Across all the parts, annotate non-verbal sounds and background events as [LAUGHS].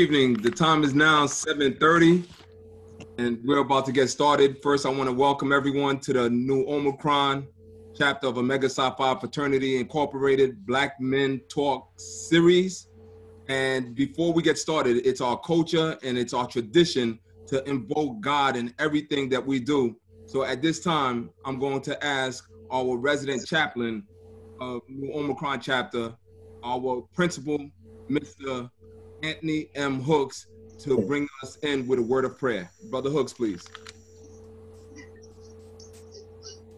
evening. The time is now 7:30, and we're about to get started. First, I want to welcome everyone to the Nu Omicron chapter of Omega Psi Phi Fraternity Incorporated Black Men Talk series. And before we get started, it's our culture and it's our tradition to invoke God in everything that we do. So at this time, I'm going to ask our resident chaplain of Nu Omicron chapter, our principal, Mr. Anthony M. Hooks to bring us in with a word of prayer. Brother Hooks, please.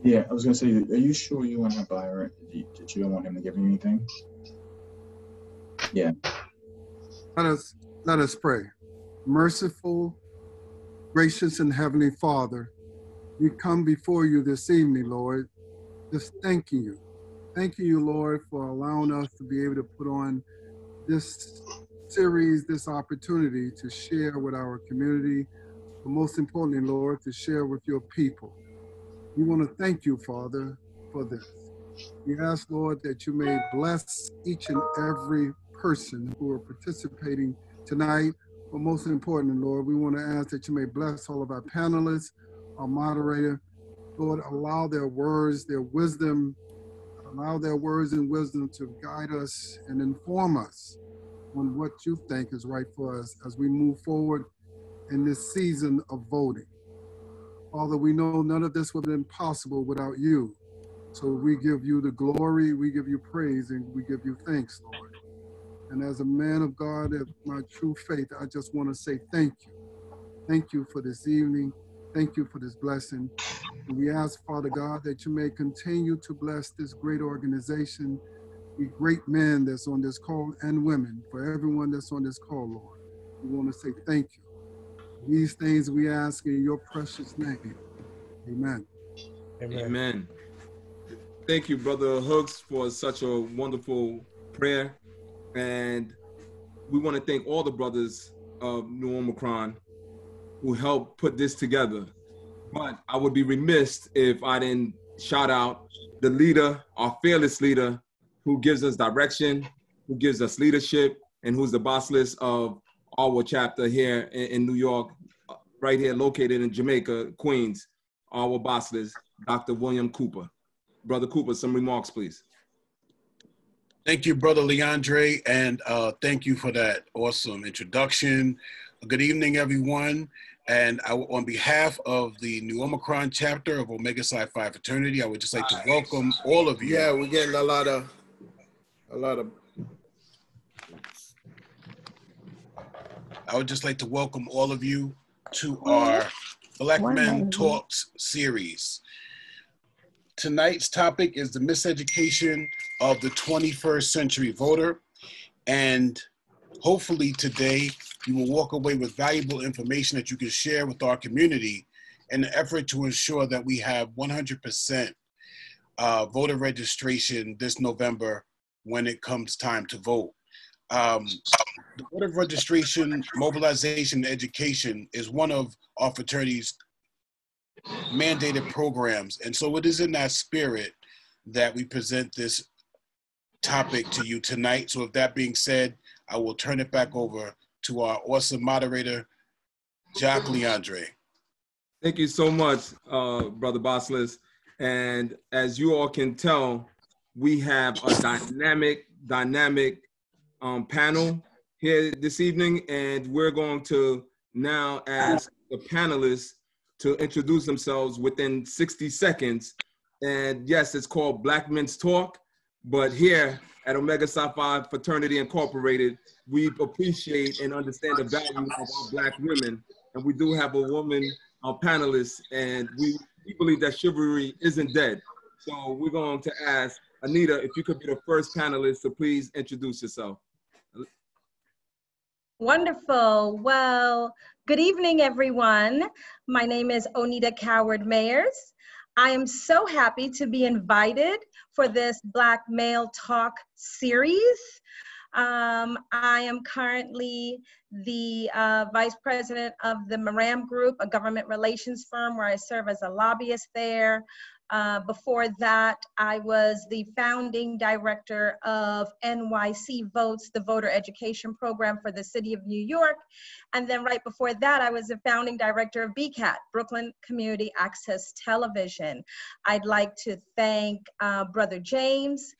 Yeah, I was gonna say, are you sure you want to Byron? Did you don't want him to give you anything? Yeah. Let us let us pray. Merciful, gracious, and heavenly Father, we come before you this evening, Lord, just thanking you. Thanking you, Lord, for allowing us to be able to put on this series this opportunity to share with our community, but most importantly, Lord, to share with your people. We want to thank you, Father, for this. We ask, Lord, that you may bless each and every person who are participating tonight. But most importantly, Lord, we want to ask that you may bless all of our panelists, our moderator. Lord, allow their words, their wisdom, allow their words and wisdom to guide us and inform us on what you think is right for us as we move forward in this season of voting. Father, we know none of this would have been possible without you. So we give you the glory, we give you praise, and we give you thanks, Lord. And as a man of God of my true faith, I just want to say thank you. Thank you for this evening. Thank you for this blessing. And we ask, Father God, that you may continue to bless this great organization great men that's on this call and women, for everyone that's on this call, Lord. We want to say thank you. These things we ask in your precious name. Amen. Amen. Amen. Thank you, Brother Hooks, for such a wonderful prayer. And we want to thank all the brothers of Nu Omicron who helped put this together. But I would be remiss if I didn't shout out the leader, our fearless leader, who gives us direction, who gives us leadership, and who's the Basileus of our chapter here in, in New York, right here located in Jamaica, Queens, our Basileus, Dr. William Cooper. Brother Cooper, some remarks, please. Thank you, Brother Leandre, and uh, thank you for that awesome introduction. Good evening, everyone. And I, on behalf of the Nu Omicron chapter of Omega Psi Phi Fraternity, I would just like to welcome all of you. Yeah, we're getting a lot of a lot of. I would just like to welcome all of you to our Black Men Talks series. Tonight's topic is the miseducation of the 21st century voter. And hopefully today you will walk away with valuable information that you can share with our community in an effort to ensure that we have 100% uh, voter registration this November when it comes time to vote. Um, the Board of Registration, Mobilization, Education is one of our fraternity's mandated programs. And so it is in that spirit that we present this topic to you tonight. So with that being said, I will turn it back over to our awesome moderator, Jack Leandre. Thank you so much, uh, Brother Basileus. And as you all can tell, we have a dynamic, dynamic um, panel here this evening, and we're going to now ask the panelists to introduce themselves within 60 seconds. And yes, it's called Black Men's Talk, but here at Omega Psi Phi Fraternity Incorporated, we appreciate and understand the value of our Black women. And we do have a woman a panelist, and we, we believe that chivalry isn't dead. So we're going to ask Anita, if you could be the first panelist to please introduce yourself. Wonderful. Well, good evening, everyone. My name is Onida Coward Mayers. I am so happy to be invited for this Black Male Talk series. Um, I am currently the uh, vice president of the Moran Group, a government relations firm where I serve as a lobbyist there. Uh, before that, I was the founding director of NYC Votes, the voter education program for the city of New York. And then right before that, I was the founding director of BCAT, Brooklyn Community Access Television. I'd like to thank uh, Brother James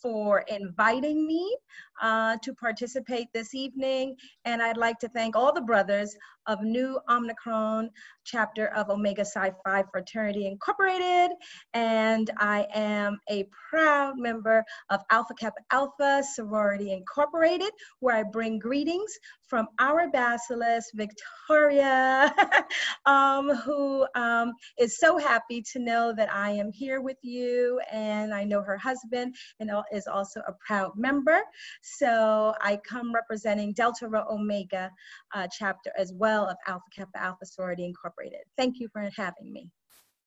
for inviting me uh, to participate this evening. And I'd like to thank all the brothers of Nu Omicron chapter of Omega Psi Phi Fraternity Incorporated. And I am a proud member of Alpha Kappa Alpha Sorority Incorporated, where I bring greetings from our Basileus, Victoria, [LAUGHS] um, who um, is so happy to know that I am here with you. And I know her husband and is also a proud member. So I come representing Delta Rho Omega uh, chapter as well of Alpha Kappa Alpha Sorority Incorporated. Thank you for having me.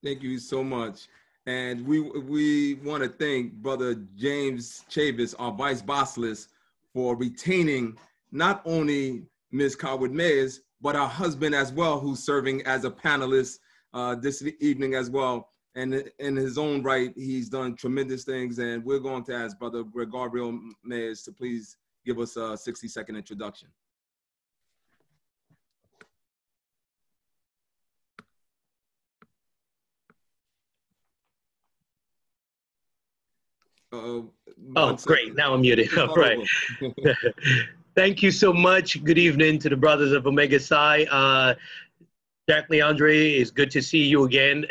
Thank you so much. And we we want to thank Brother James Chavis, our Vice Basileus, for retaining not only Ms. Coward Mayers, but our husband as well, who's serving as a panelist uh, this evening as well. And in his own right, he's done tremendous things. And we're going to ask Brother Gregorio Mayers to please give us a 60 second introduction. Uh, oh, great. Now I'm muted. [LAUGHS] All right. [LAUGHS] [LAUGHS] Thank you so much. Good evening to the brothers of Omega Psi. Uh, Jack Leandre, it's good to see you again.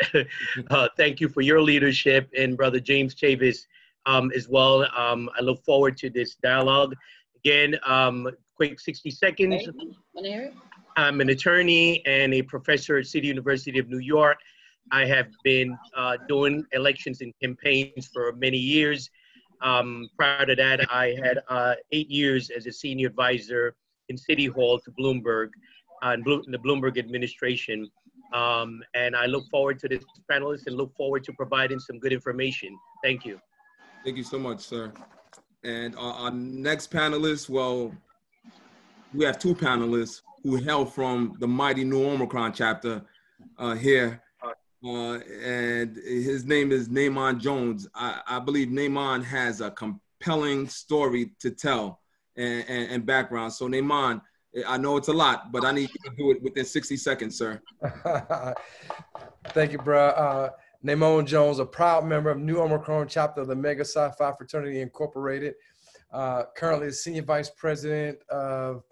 uh, thank you for your leadership and Brother James Chavis um, as well. Um, I look forward to this dialogue. Again, um, quick 60 seconds. I'm an attorney and a professor at City University of New York. I have been uh, doing elections and campaigns for many years. Um, prior to that, I had uh, eight years as a senior advisor in City Hall to Bloomberg, uh, the Bloomberg administration. Um, and I look forward to this panelist and look forward to providing some good information. Thank you. Thank you so much, sir. And our, our next panelist, well, we have two panelists who hail from the mighty Nu Omicron chapter uh, here uh, and his name is Naaman Jones. I, I, believe Naaman has a compelling story to tell and, and, and, background. So Naaman, I know it's a lot, but I need you to do it within 60 seconds, sir. [LAUGHS] Thank you, bro. Uh, Naaman Jones, a proud member of Nu Omicron chapter of the Mega Psi Phi Fraternity Incorporated. Uh, currently the senior vice president of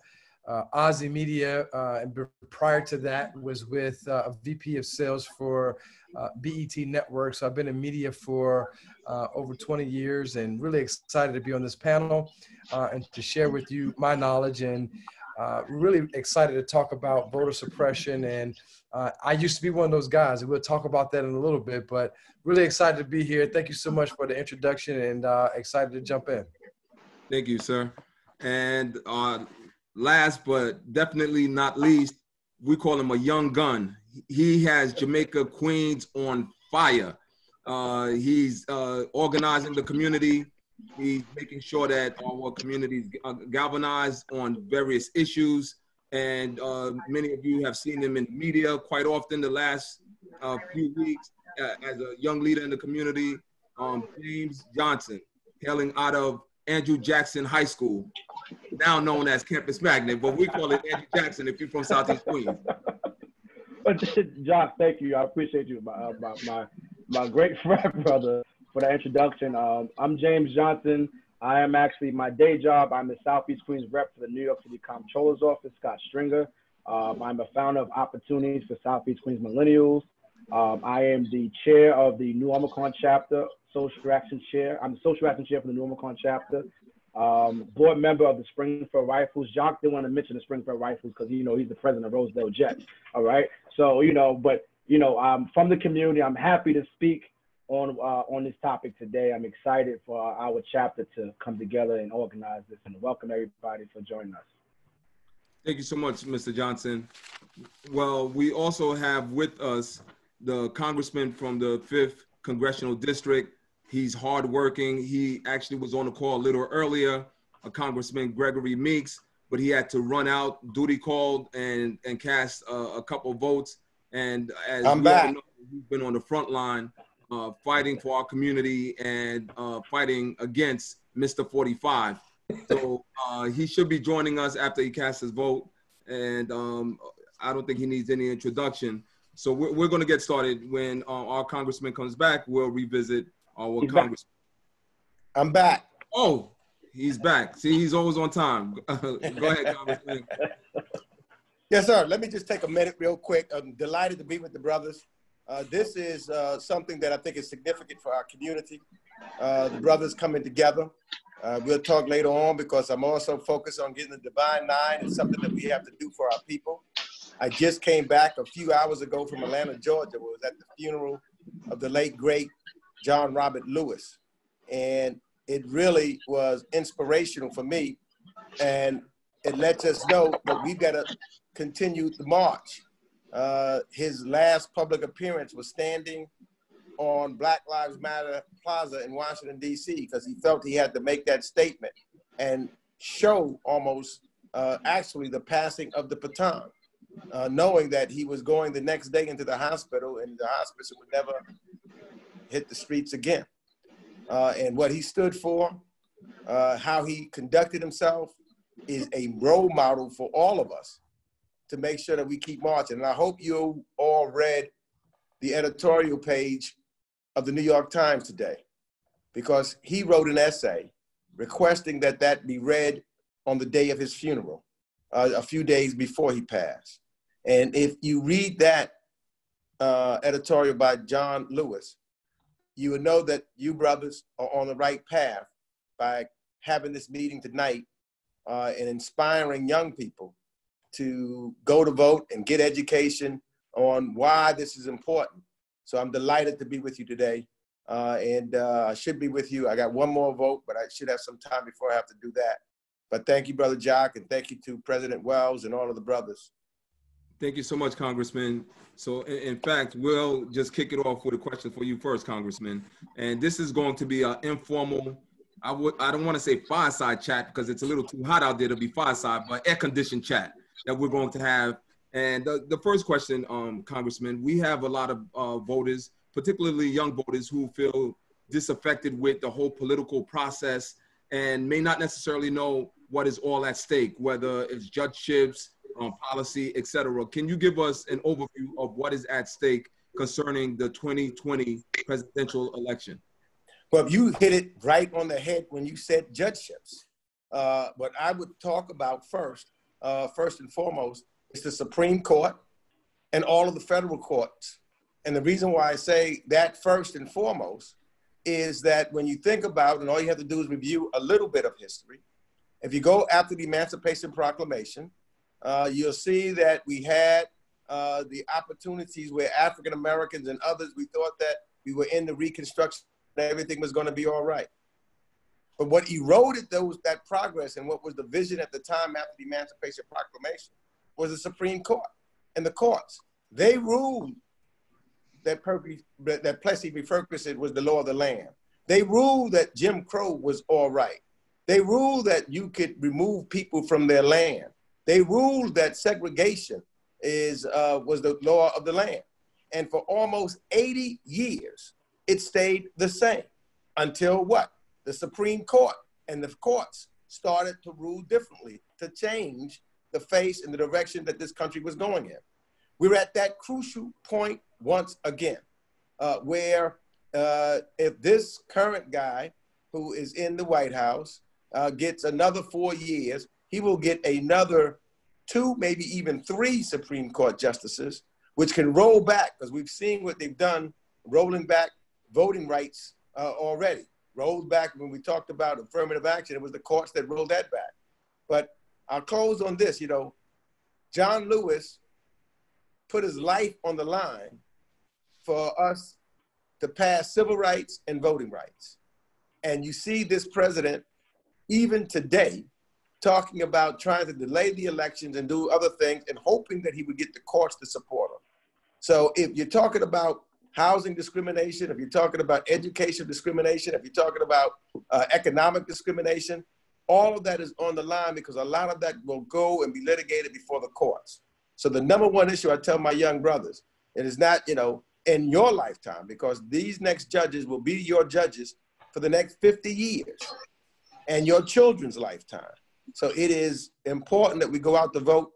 uh, Ozy Media, uh, and prior to that was with uh, a VP of sales for uh, BET Network. So I've been in media for uh, over 20 years, and really excited to be on this panel uh, and to share with you my knowledge. And really excited to talk about voter suppression. And I used to be one of those guys, and we'll talk about that in a little bit. But really excited to be here. Thank you so much for the introduction, and excited to jump in. Thank you, sir. And last but definitely not least, we call him a young gun. He has Jamaica Queens on fire. Uh, he's uh, organizing the community. He's making sure that our community is uh, galvanized on various issues. And uh, many of you have seen him in media quite often the last uh, few weeks uh, as a young leader in the community. Um, James Johnson, hailing out of Andrew Jackson High School, now known as Campus Magnet, but we call it Andrew Jackson if you're from Southeast Queens. [LAUGHS] Josh, thank you. I appreciate you, my, uh, my, my, my great [LAUGHS] friend, brother, for the introduction. Um, I'm James Johnson. I am actually my day job. I'm the Southeast Queens rep for the New York City Comptroller's Office, Scott Stringer. Um, I'm a founder of Opportunities for Southeast Queens Millennials. Um, I am the chair of the Nu Omicron chapter, social action chair. I'm the social action chair for the Nu Omicron chapter um, board member of the Springfield Rifles. Jock didn't want to mention the Springfield Rifles because you know he's the president of Rosedale Jets. All right, so you know, but you know, I'm from the community. I'm happy to speak on uh, on this topic today. I'm excited for our chapter to come together and organize this, and welcome everybody for joining us. Thank you so much, Mr. Johnson. Well, we also have with us the congressman from the fifth congressional district, He's hardworking. He actually was on the call a little earlier, a Congressman Gregory Meeks, but he had to run out, duty called, and and cast uh, a couple votes. And as I'm back. Know, he's been on the front line uh, fighting for our community and uh, fighting against Mr. 45. So uh, he should be joining us after he casts his vote. And um, I don't think he needs any introduction. So we're, we're going to get started. When uh, our congressman comes back, we'll revisit our He's congressman. I'm back. Oh, he's back. See, he's always on time. [LAUGHS] Go ahead, congressman. Yes, sir. Let me just take a minute real quick. I'm delighted to be with the brothers. Uh, this is uh, something that I think is significant for our community. Uh, the brothers coming together. Uh, we'll talk later on because I'm also focused on getting the Divine Nine. It's something that we have to do for our people. I just came back a few hours ago from Atlanta, Georgia, where I was at the funeral of the late, great John Robert Lewis. And it really was inspirational for me. And it lets us know that we've got to continue the march. Uh, his last public appearance was standing on Black Lives Matter Plaza in Washington, D.C., because he felt he had to make that statement and show almost uh, actually the passing of the baton, uh, knowing that he was going the next day into the hospital and the hospital would never hit the streets again. Uh, and what he stood for, uh, how he conducted himself, is a role model for all of us to make sure that we keep marching. And I hope you all read the editorial page of the New York Times today, because he wrote an essay requesting that that be read on the day of his funeral, uh, a few days before he passed. And if you read that uh, editorial by John Lewis, you will know that you brothers are on the right path by having this meeting tonight uh, and inspiring young people to go to vote and get education on why this is important. So I'm delighted to be with you today. Uh, and uh, I should be with you. I got one more vote, but I should have some time before I have to do that. But thank you, Brother Jock, and thank you to President Wells and all of the brothers. Thank you so much, Congressman. So in, fact, we'll just kick it off with a question for you first, Congressman. And this is going to be an informal, I would I don't want to say fireside chat because it's a little too hot out there to be fireside, but air conditioned chat that we're going to have. And the, the first question, um, Congressman, we have a lot of uh, voters, particularly young voters who feel disaffected with the whole political process and may not necessarily know what is all at stake, whether it's judgeships, um, policy, et cetera. Can you give us an overview of what is at stake concerning the 2020 presidential election? Well, you hit it right on the head when you said judgeships. Uh, what I would talk about first, uh, first and foremost, is the Supreme Court and all of the federal courts. And the reason why I say that first and foremost is that when you think about, and all you have to do is review a little bit of history, if you go after the Emancipation Proclamation, uh, you'll see that we had uh, the opportunities where African Americans and others, we thought that we were in the Reconstruction, that everything was going to be all right. But what eroded those that progress and what was the vision at the time after the Emancipation Proclamation was the Supreme Court and the courts. They ruled that, purpose, that Plessy v. Ferguson was the law of the land. They ruled that Jim Crow was all right. They ruled that you could remove people from their land. They ruled that segregation is, uh, was the law of the land. And for almost 80 years, it stayed the same until what? The Supreme Court and the courts started to rule differently, to change the face and the direction that this country was going in. We're at that crucial point once again, uh, where uh, if this current guy who is in the White House uh, gets another four years, he will get another two, maybe even three Supreme Court justices, which can roll back, because we've seen what they've done, rolling back voting rights uh, already. Rolled back when we talked about affirmative action, it was the courts that rolled that back. But I'll close on this. You know, John Lewis put his life on the line for us to pass civil rights and voting rights. And you see this president, even today, talking about trying to delay the elections and do other things and hoping that he would get the courts to support him. So if you're talking about housing discrimination, if you're talking about education discrimination, if you're talking about uh, economic discrimination, all of that is on the line because a lot of that will go and be litigated before the courts. So the number one issue I tell my young brothers, it is not, you know, in your lifetime because these next judges will be your judges for the next 50 years and your children's lifetime. So it is important that we go out to vote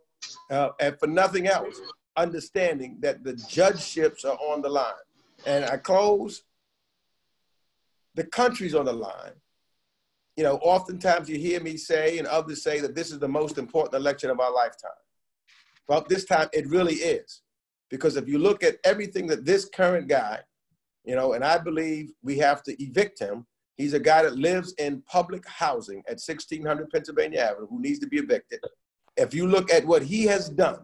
uh, and for nothing else, understanding that the judgeships are on the line. And I close, the country's on the line. You know, oftentimes you hear me say and others say that this is the most important election of our lifetime. Well, this time it really is. Because if you look at everything that this current guy, you know, and I believe we have to evict him. He's a guy that lives in public housing at 1600 Pennsylvania Avenue who needs to be evicted. If you look at what he has done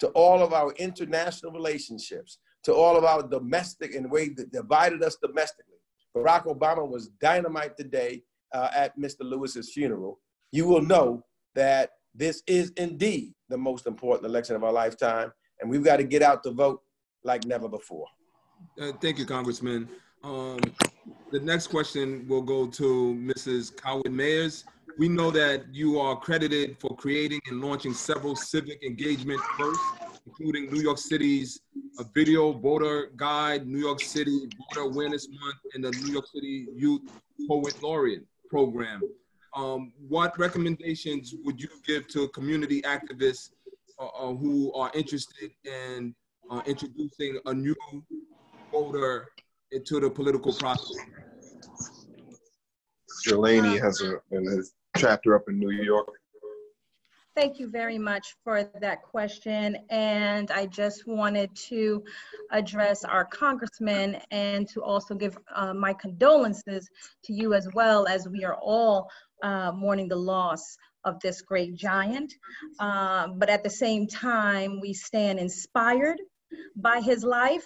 to all of our international relationships, to all of our domestic and way that divided us domestically, Barack Obama was dynamite today uh, at Mr. Lewis's funeral. You will know that this is indeed the most important election of our lifetime and we've got to get out to vote like never before. Uh, thank you, Congressman. Um, the next question will go to Mrs. Coward Mayers. We know that you are credited for creating and launching several civic engagement firsts, including New York City's video voter guide, New York City Voter Awareness Month, and the New York City Youth Poet Laureate program. Um, what recommendations would you give to community activists uh, uh, who are interested in uh, introducing a new voter into the political process. Jelani has a, a chapter up in New York. Thank you very much for that question. And I just wanted to address our congressman and to also give uh, my condolences to you as well as we are all uh, mourning the loss of this great giant. Uh, but at the same time, we stand inspired by his life.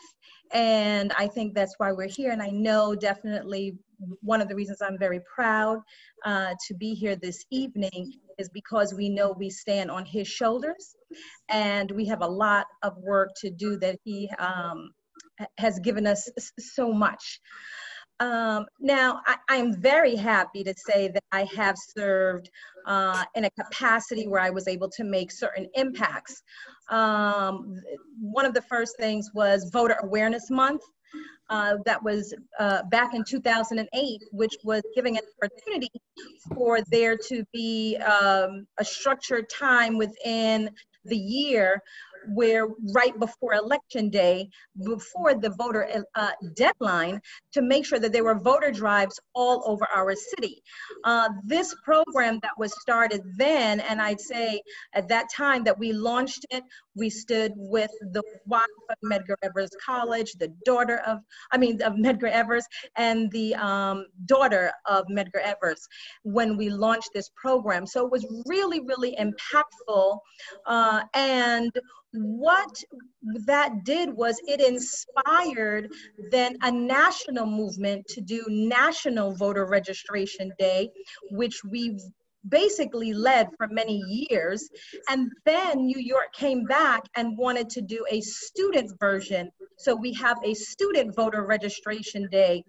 And I think that's why we're here. And I know definitely one of the reasons I'm very proud uh, to be here this evening is because we know we stand on his shoulders and we have a lot of work to do that he um, has given us so much. Um, now, I, am very happy to say that I have served uh, in a capacity where I was able to make certain impacts. Um, one of the first things was Voter Awareness Month. Uh, that was uh, back in 2008, which was giving an opportunity for there to be um, a structured time within the year where right before election day, before the voter uh, deadline, to make sure that there were voter drives all over our city. Uh, this program that was started then, and I'd say at that time that we launched it, we stood with the wife of Medgar Evers College, the daughter of, I mean, of Medgar Evers, and the um, daughter of Medgar Evers when we launched this program. So it was really, really impactful. Uh, and what that did was it inspired then a national movement to do National Voter Registration Day, which we've basically led for many years. And then New York came back and wanted to do a student version. So we have a student voter registration day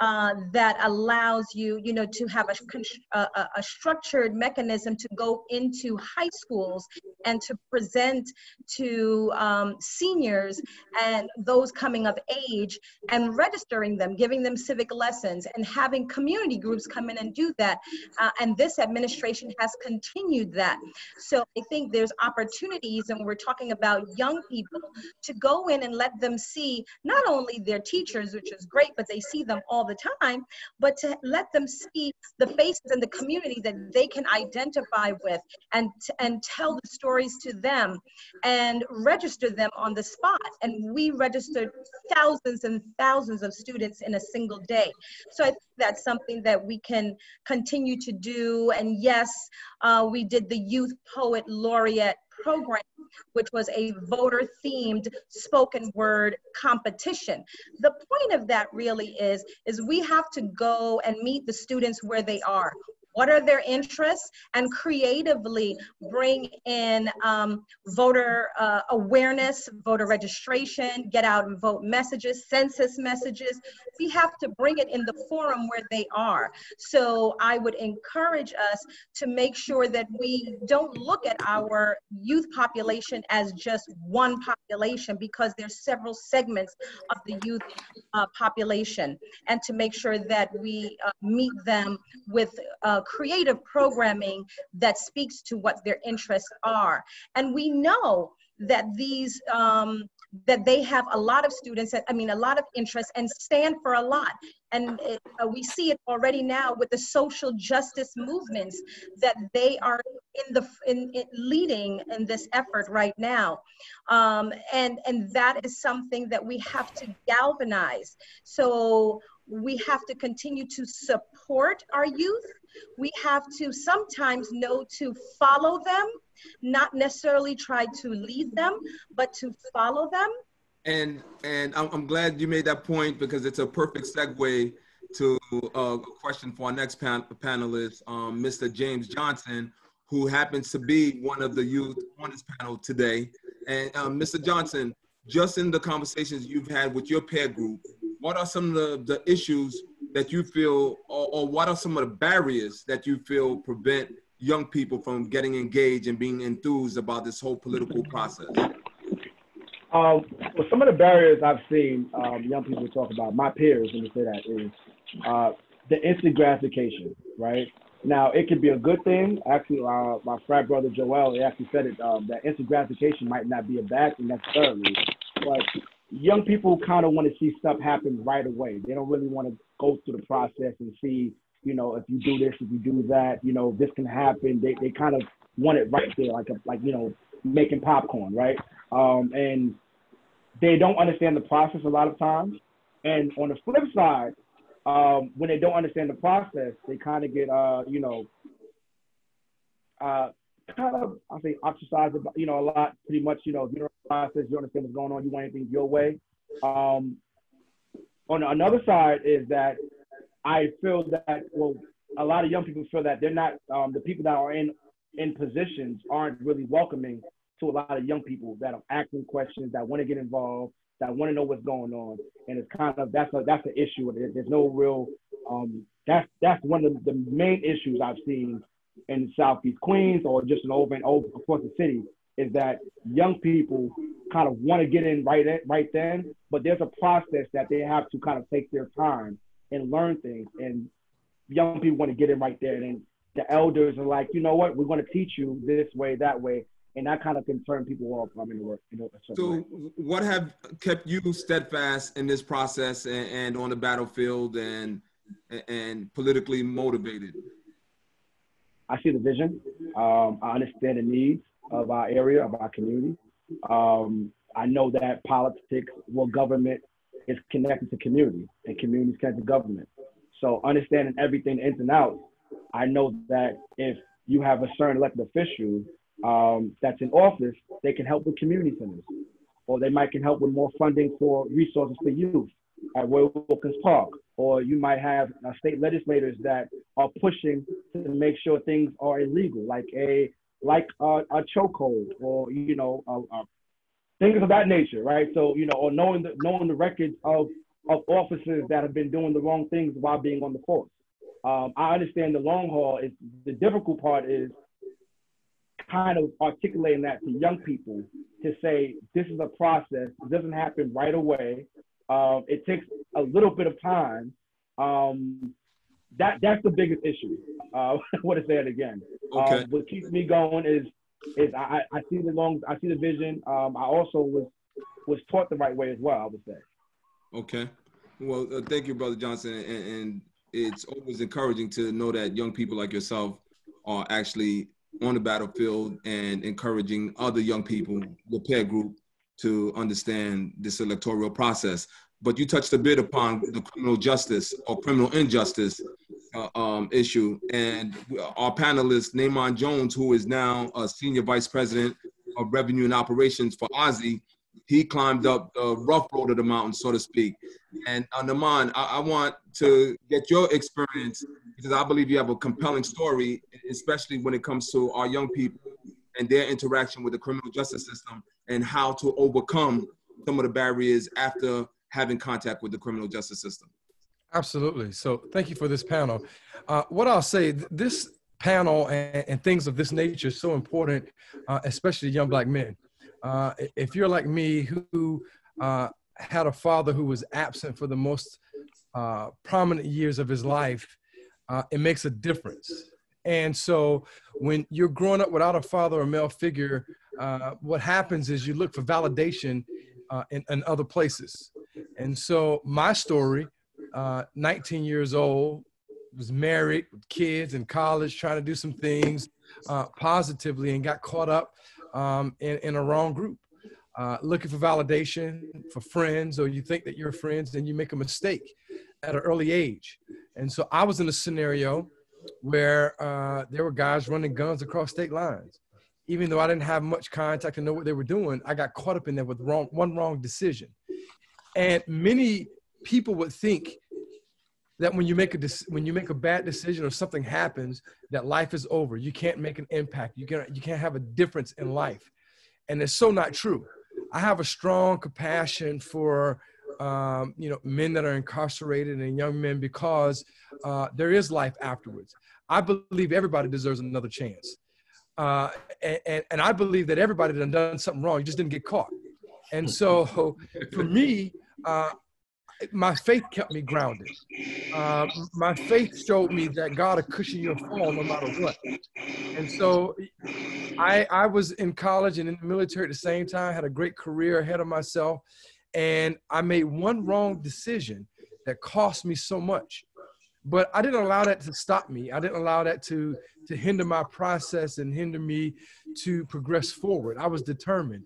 uh, that allows you, you know, to have a, a, a, structured mechanism to go into high schools and to present to um, seniors and those coming of age and registering them, giving them civic lessons and having community groups come in and do that. Uh, and this administration has continued that. So I think there's opportunities and we're talking about young people to go in and let them see not only their teachers, which is great, but they see them all the time, but to let them see the faces and the community that they can identify with and, and tell the stories to them and register them on the spot. And we registered thousands and thousands of students in a single day. So I that's something that we can continue to do. And yes, uh, we did the Youth Poet Laureate program, which was a voter themed spoken word competition. The point of that really is, is we have to go and meet the students where they are what are their interests, and creatively bring in um, voter uh, awareness, voter registration, get out and vote messages, census messages. We have to bring it in the forum where they are. So I would encourage us to make sure that we don't look at our youth population as just one population because there's several segments of the youth uh, population and to make sure that we uh, meet them with uh, creative programming that speaks to what their interests are. And we know that these um, that they have a lot of students i mean a lot of interest and stand for a lot. And it, uh, we see it already now with the social justice movements that they are in the in, in leading in this effort right now. Um, and and that is something that we have to galvanize. So we have to continue to support our youth we have to sometimes know to follow them not necessarily try to lead them but to follow them and and I'm, glad you made that point because it's a perfect segue to uh, a question for our next pan- panelist, um, Mr. James Johnson, who happens to be one of the youth on this panel today. And um, Mr. Johnson, just in the conversations you've had with your peer group, what are some of the, the issues that you feel, or, or what are some of the barriers that you feel prevent young people from getting engaged and being enthused about this whole political process? Um, well, some of the barriers I've seen um, young people talk about, my peers, let me say that, is uh, the instant gratification, right? Now, it could be a good thing. Actually, uh, my frat brother Joel, he actually said it, um, that instant gratification might not be a bad thing necessarily, but young people kind of want to see stuff happen right away. They don't really want to go through the process and see, you know, if you do this, if you do that, you know, this can happen. They, they kind of want it right there, like, a, like, you know, making popcorn, right? Um, and they don't understand the process a lot of times. And on the flip side, um, when they don't understand the process, they kind of get, uh, you know, uh, kind of, I think, ostracized, you know, a lot. Pretty much, you know, if you don't process, you understand what's going on, you want anything your way. Um, on another side is that I feel that, well, a lot of young people feel that they're not, um, the people that are in in positions aren't really welcoming to a lot of young people that are asking questions, that want to get involved, that want to know what's going on, and it's kind of that's a that's an issue. There's no real um, that's that's one of the main issues I've seen in Southeast Queens or just in over and over across the city is that young people kind of want to get in right at, right then, but there's a process that they have to kind of take their time and learn things, and young people want to get in right there, and the elders are like, you know what, we're going to teach you this way, that way, and that kind of can turn people off. from mean, work. You know, so, way. what have kept you steadfast in this process and, and on the battlefield and and politically motivated? I see the vision. Um, I understand the needs of our area, of our community. Um, I know that politics, well, government is connected to community, and community is connected to government. So understanding everything ins and outs, I know that if you have a certain elected official um, that's in office, they can help with community centers, or they might can help with more funding for resources for youth at Roy Wilkins Park, or you might have uh, state legislators that are pushing to make sure things are illegal, like a like a, a chokehold, or you know, things of that nature, right? So you know, or knowing the knowing the records of of officers that have been doing the wrong things while being on the force. Um, I understand the long haul. Is the difficult part is kind of articulating that to young people to say this is a process. It doesn't happen right away. Um, it takes a little bit of time. Um, that that's the biggest issue. Uh, [LAUGHS] what to say it again. Okay. Um, what keeps me going is is I, I see the long I see the vision. Um, I also was was taught the right way as well. I would say. Okay. Well, uh, thank you, Brother Johnson, and, and it's always encouraging to know that young people like yourself are actually on the battlefield and encouraging other young people, the peer group, to understand this electoral process. But you touched a bit upon the criminal justice or criminal injustice uh, um, issue. And our panelist, Naaman Jones, who is now a senior vice president of revenue and operations for OZY, he climbed up the rough road of the mountain, so to speak. And uh, Naaman, I, I want to get your experience because I believe you have a compelling story, especially when it comes to our young people and their interaction with the criminal justice system and how to overcome some of the barriers after having contact with the criminal justice system. Absolutely. So thank you for this panel. Uh, what I'll say, this panel and, and, things of this nature is so important, uh, especially young black men. Uh, if you're like me, who uh, had a father who was absent for the most uh, prominent years of his life, uh, it makes a difference. And so when you're growing up without a father or male figure, what happens is you look for validation in, in other places. And so my story, uh, 19 years old, was married with kids in college, trying to do some things uh, positively, and got caught up um, in, in a wrong group. Uh, looking for validation for friends, or you think that you're friends, and you make a mistake at an early age. And so I was in a scenario where uh, there were guys running guns across state lines. Even though I didn't have much contact and know what they were doing, I got caught up in there with wrong, one wrong decision. And many people would think that when you make a when you make a bad decision or something happens, that life is over. You can't make an impact. You can't you can't have a difference in life, and it's so not true. I have a strong compassion for um, you know men that are incarcerated and young men because uh, there is life afterwards. I believe everybody deserves another chance, uh, and, and, and I believe that everybody that done something wrong, you just didn't get caught. And so for me, uh, my faith kept me grounded. Uh, my faith showed me that God will cushion your fall no matter what. And so I, I was in college and in the military at the same time, had a great career ahead of myself. And I made one wrong decision that cost me so much. But I didn't allow that to stop me. I didn't allow that to, to hinder my process and hinder me to progress forward. I was determined.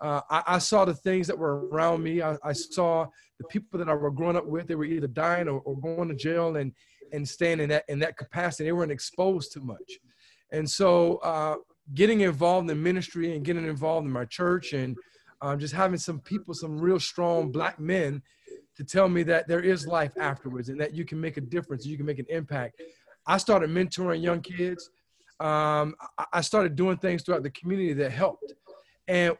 Uh, I, I, saw the things that were around me. I, I, saw the people that I were growing up with. They were either dying or, or going to jail and and staying in that in that capacity. They weren't exposed to much, and so uh, getting involved in ministry and getting involved in my church and um, just having some people, some real strong black men, to tell me that there is life afterwards and that you can make a difference, you can make an impact. I started mentoring young kids. Um, I started doing things throughout the community that helped. And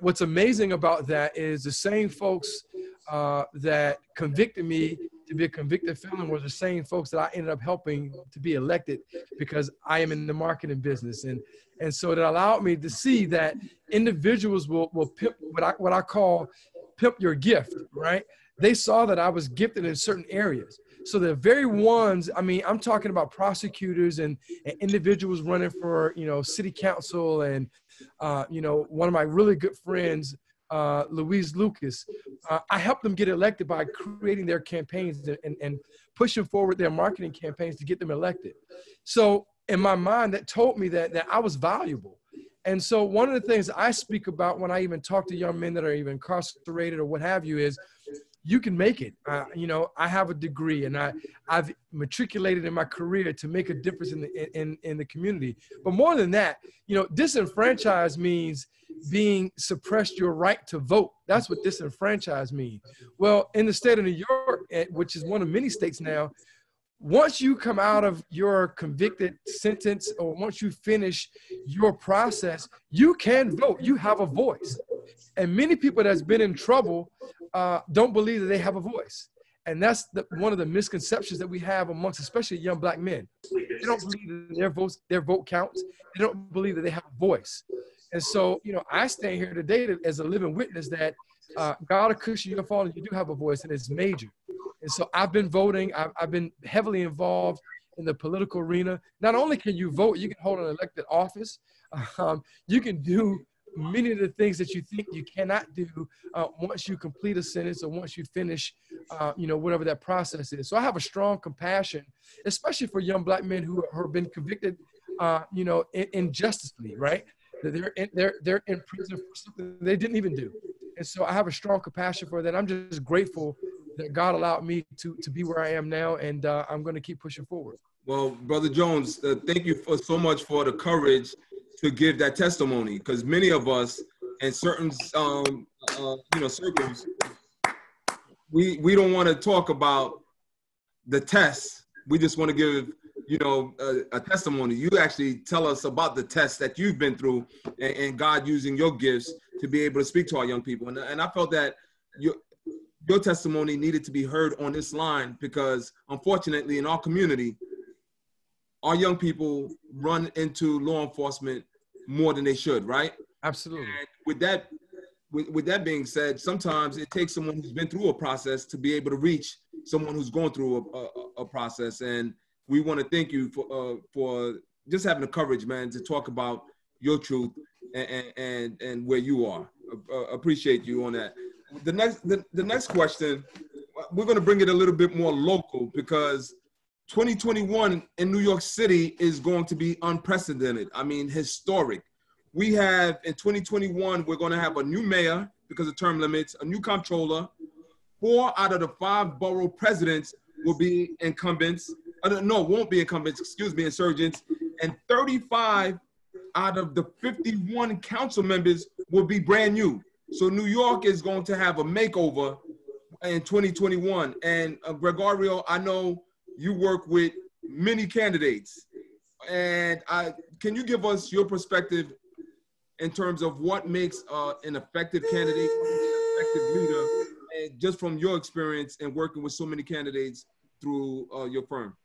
what's amazing about that is the same folks uh, that convicted me to be a convicted felon were the same folks that I ended up helping to be elected because I am in the marketing business. And, and so it allowed me to see that individuals will, will pimp what I, what I call pimp your gift, right? They saw that I was gifted in certain areas. So the very ones, I mean, I'm talking about prosecutors and, and individuals running for, you know, city council and uh, you know, one of my really good friends, uh, Louise Lucas, uh, I helped them get elected by creating their campaigns and, and pushing forward their marketing campaigns to get them elected. So in my mind, that told me that, that I was valuable. And so one of the things I speak about when I even talk to young men that are even incarcerated or what have you is you can make it. Uh, you know, I have a degree and I, I've matriculated in my career to make a difference in the, in, in the community. But more than that, you know, disenfranchised means being suppressed your right to vote. That's what disenfranchised means. Well, in the state of New York, eh, which is one of many states now, once you come out of your convicted sentence or once you finish your process, you can vote. You have a voice. And many people that's been in trouble uh, don't believe that they have a voice. And that's the, one of the misconceptions that we have amongst especially young black men. They don't believe that their votes, their vote counts. They don't believe that they have a voice. And so, you know, I stand here today to, as a living witness that uh, God will cushion your fall and you do have a voice and it's major. And so I've been voting. I've, I've been heavily involved in the political arena. Not only can you vote, you can hold an elected office. [LAUGHS] Um, you can do many of the things that you think you cannot do uh, once you complete a sentence or once you finish, uh, you know, whatever that process is. So I have a strong compassion, especially for young black men who have been convicted, uh, you know, injustly, right? They're in, they're they're in prison for something they didn't even do, and so I have a strong compassion for that. I'm just grateful that God allowed me to to be where I am now, and uh, I'm going to keep pushing forward. Well, Brother Jones, uh, thank you for so much for the courage to give that testimony because many of us in certain um, uh, you know circles we we don't want to talk about the test we just want to give you know, a, a, testimony. You actually tell us about the test that you've been through and, and, God using your gifts to be able to speak to our young people. And, and I felt that your, your testimony needed to be heard on this line because unfortunately in our community, our young people run into law enforcement more than they should, right? Absolutely. And with that, with, with that being said, sometimes it takes someone who's been through a process to be able to reach someone who's going through a, a, a process. And we want to thank you for uh, for just having the courage, man, to talk about your truth and and and where you are. Uh, appreciate you on that. The next the, the next question, we're going to bring it a little bit more local because 2021 in New York City is going to be unprecedented. I mean, historic. We have in 2021, we're going to have a new mayor because of term limits, a new comptroller. Four out of the five borough presidents will be incumbents uh, no, won't be incumbents, excuse me, insurgents, and 35 out of the 51 council members will be brand new. So New York is going to have a makeover in 2021. And uh, Gregorio, I know you work with many candidates, and I can you give us your perspective in terms of what makes uh, an effective candidate, an effective leader, and just from your experience and working with so many candidates through uh, your firm?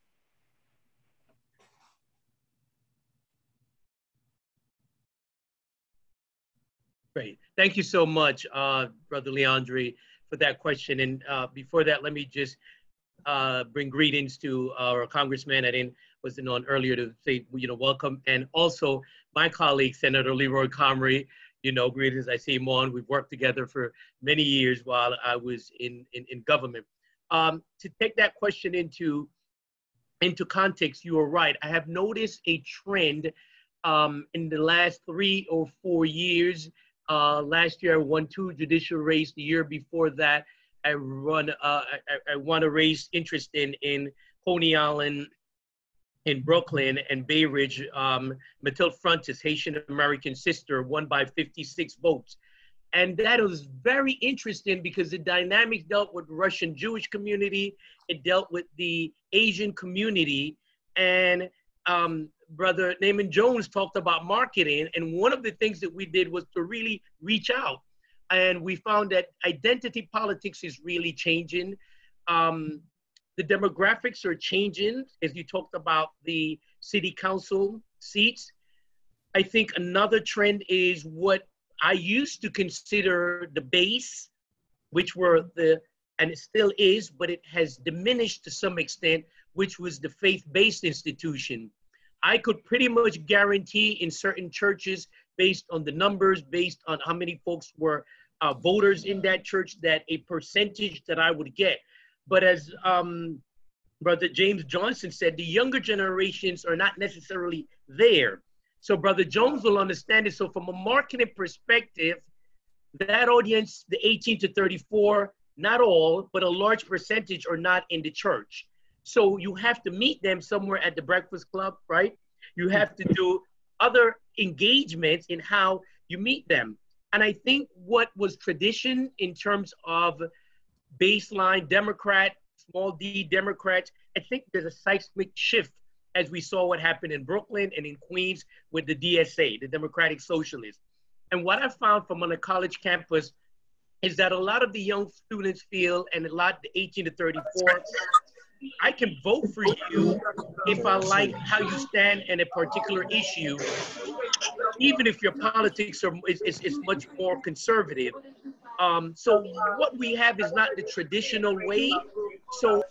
Great. Thank you so much, uh, Brother Leandre, for that question. And uh, before that, let me just uh, bring greetings to our congressman. I didn't wasn't on earlier to say you know welcome, and also my colleague Senator Leroy Comrie. You know, greetings. I see him on. We've worked together for many years while I was in in, in government. Um, to take that question into into context, you are right. I have noticed a trend um, in the last three or four years uh, last year, I won two judicial races. The year before that, I run. Uh, I, I won a race interest in in Coney Island, in Brooklyn, and Bay Ridge. Um, Mathylde Frontus, Haitian American sister, won by 56 votes. And that was very interesting because the dynamics dealt with Russian Jewish community, it dealt with the Asian community, and um, brother Naaman Jones talked about marketing, and one of the things that we did was to really reach out, and we found that identity politics is really changing. Um, the demographics are changing, as you talked about the city council seats. I think another trend is what I used to consider the base, which were the, and it still is, but it has diminished to some extent, which was the faith based institution. I could pretty much guarantee in certain churches, based on the numbers, based on how many folks were uh, voters in that church, that a percentage that I would get. But as um, Brother James Johnson said, the younger generations are not necessarily there. So Brother Jones will understand it. So from a marketing perspective, that audience, the 18 to 34, not all, but a large percentage are not in the church. So you have to meet them somewhere at the Breakfast Club, right? You have to do other engagements in how you meet them. And I think what was tradition in terms of baseline Democrat, small d Democrats, I think there's a seismic shift as we saw what happened in Brooklyn and in Queens with the DSA, the Democratic Socialists. And what I found from on a college campus is that a lot of the young students feel, and a lot, the 18 to 34, I can vote for you if I like how you stand in a particular issue, even if your politics are is, is, is much more conservative. Um, so what we have is not the traditional way. So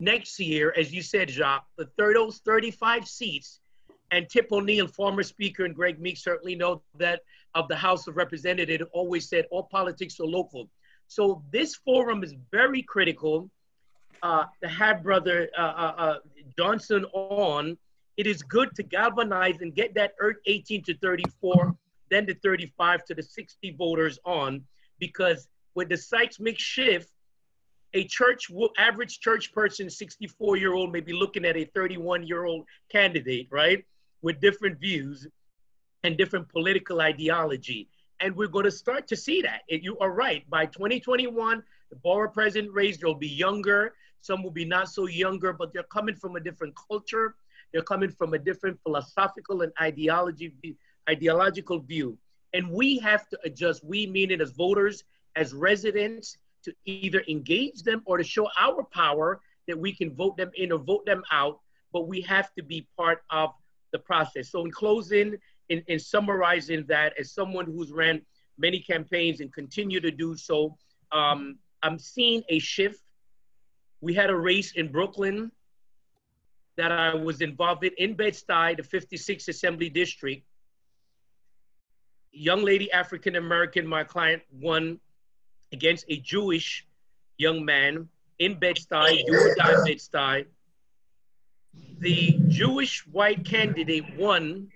next year, as you said, Jacques, the third, those 35 seats, and Tip O'Neill, former speaker, and Greg Meeks certainly know that of the House of Representatives, always said all politics are local. So this forum is very critical uh, to have Brother uh, uh, uh Johnson on. It is good to galvanize and get that 18 to 34, then the 35 to the 60 voters on, because with the seismic shift, a church, average church person, 64 year old, may be looking at a 31 year old candidate, right, with different views and different political ideology. And we're going to start to see that. You are right. By 2021, the borough president race, there'll be younger, Some will be not so younger, but they're coming from a different culture. They're coming from a different philosophical and ideology, ideological view. And we have to adjust, we mean it as voters, as residents, to either engage them or to show our power that we can vote them in or vote them out, but we have to be part of the process. So in closing, in, in summarizing that, as someone who's ran many campaigns and continue to do so, um, I'm seeing a shift. We had a race in Brooklyn that I was involved in, in Bed-Stuy, the 56th Assembly District. Young lady, African American, my client won against a Jewish young man in Bed-Stuy, die Bed-Stuy. The Jewish white candidate won,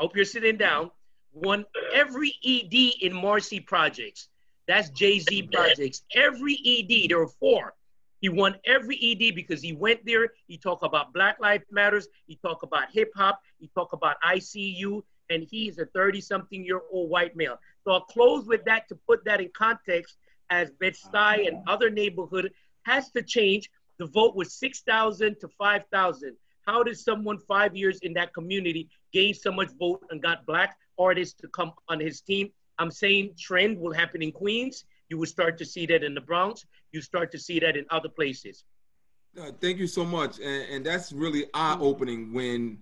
hope you're sitting down, won every ED in Marcy projects. That's Jay-Z projects. Every ED, there were four. He won every ED because he went there. He talked about Black Lives Matters. He talked about hip hop. He talked about ICU. And he's a 30 something year old white male. So I'll close with that to put that in context as Bed-Stuy and other neighborhood has to change. The vote was 6,000 to 5,000. How did someone five years in that community gain so much vote and got black artists to come on his team? I'm saying trend will happen in Queens. You will start to see that in the Bronx. You start to see that in other places. Uh, thank you so much. And, and that's really eye opening when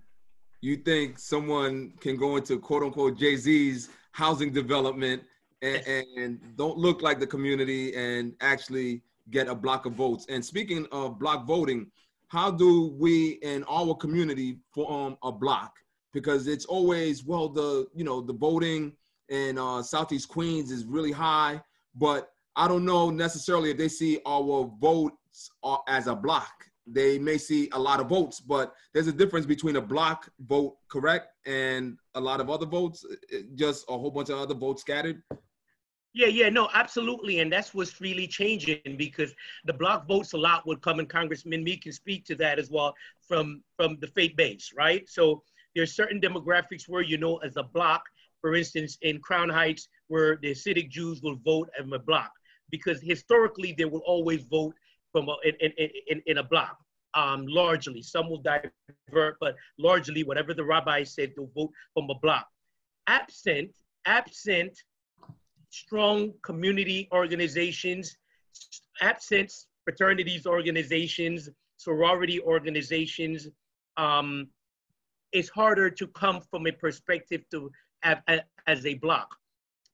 you think someone can go into quote unquote Jay Z's housing development and, and, don't look like the community and actually get a block of votes. And speaking of block voting, how do we in our community form a block? Because it's always well the you know the voting in uh, Southeast Queens is really high, but I don't know necessarily if they see our votes as a block. They may see a lot of votes, but there's a difference between a block vote, correct, and a lot of other votes, just a whole bunch of other votes scattered. Yeah, yeah, no, absolutely. And that's what's really changing because the block votes a lot would come and Congressman Meeks can speak to that as well from from the faith base, right? So there's certain demographics where you know as a block, for instance, in Crown Heights, where the Hasidic Jews will vote as a block because historically they will always vote from a, in, in, in, a block. Um, largely, some will divert, but largely, whatever the rabbi said, they'll vote from a block. Absent, absent strong community organizations, absence fraternities organizations, sorority organizations, um, it's harder to come from a perspective to as a block.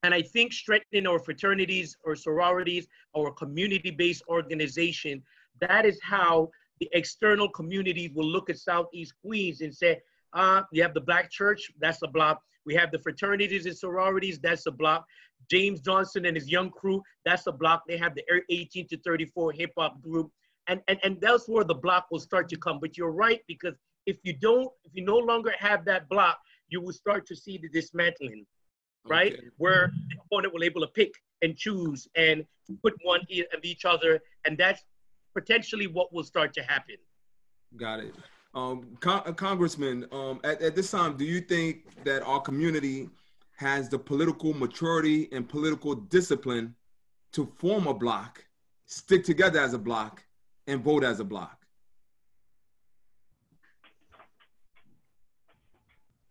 And I think strengthening our fraternities or sororities or community-based organization, that is how the external community will look at Southeast Queens and say, ah, uh, you have the black church, that's a block. We have the fraternities and sororities, that's a block. James Johnson and his young crew, that's a block. They have the 18 to 34 hip hop group. And, and, and that's where the block will start to come. But you're right, because if you don't, if you no longer have that block, you will start to see the dismantling, mm-hmm. right? Okay. Where the opponent will able to pick and choose and put one of each other. And that's potentially what will start to happen. Got it. Um, Con- Congressman, um, at, at this time, do you think that our community has the political maturity and political discipline to form a block, stick together as a block, and vote as a block.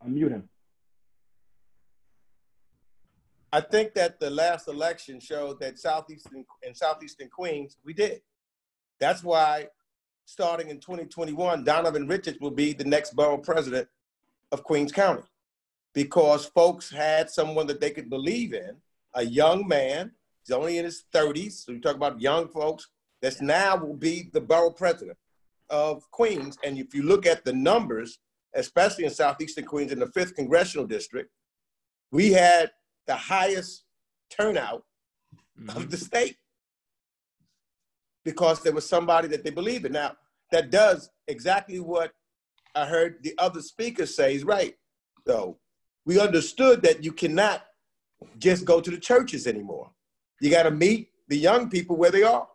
Unmute him. I think that the last election showed that southeastern in southeastern Queens we did. That's why, starting in 2021, Donovan Richards will be the next borough president of Queens County because folks had someone that they could believe in, a young man, he's only in his 30s, so you talk about young folks, that's now will be the borough president of Queens. And if you look at the numbers, especially in Southeastern Queens in the 5th Congressional District, we had the highest turnout mm-hmm. of the state because there was somebody that they believed in. Now, that does exactly what I heard the other speakers say is right, though we understood that you cannot just go to the churches anymore. You got to meet the young people where they are.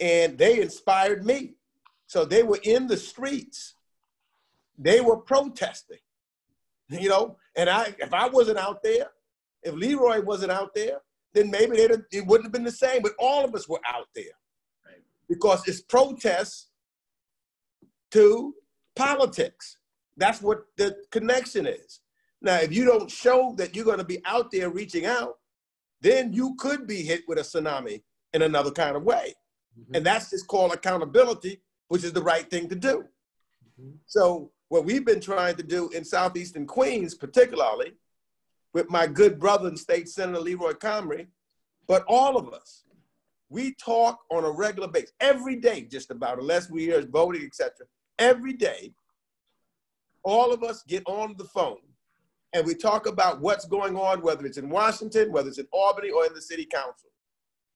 And they inspired me. So they were in the streets. They were protesting. [LAUGHS] You know, and I if I wasn't out there, if Leroy wasn't out there, then maybe it wouldn't have been the same. But all of us were out there. Because it's protests to politics. That's what the connection is. Now, if you don't show that you're going to be out there reaching out, then you could be hit with a tsunami in another kind of way. Mm-hmm. And that's just called accountability, which is the right thing to do. Mm-hmm. So, what we've been trying to do in Southeastern Queens, particularly with my good brother and state senator Leroy Comrie, but all of us, we talk on a regular basis, every day, just about, unless we are voting, etc. Every day, all of us get on the phone and we talk about what's going on, whether it's in Washington, whether it's in Albany, or in the city council,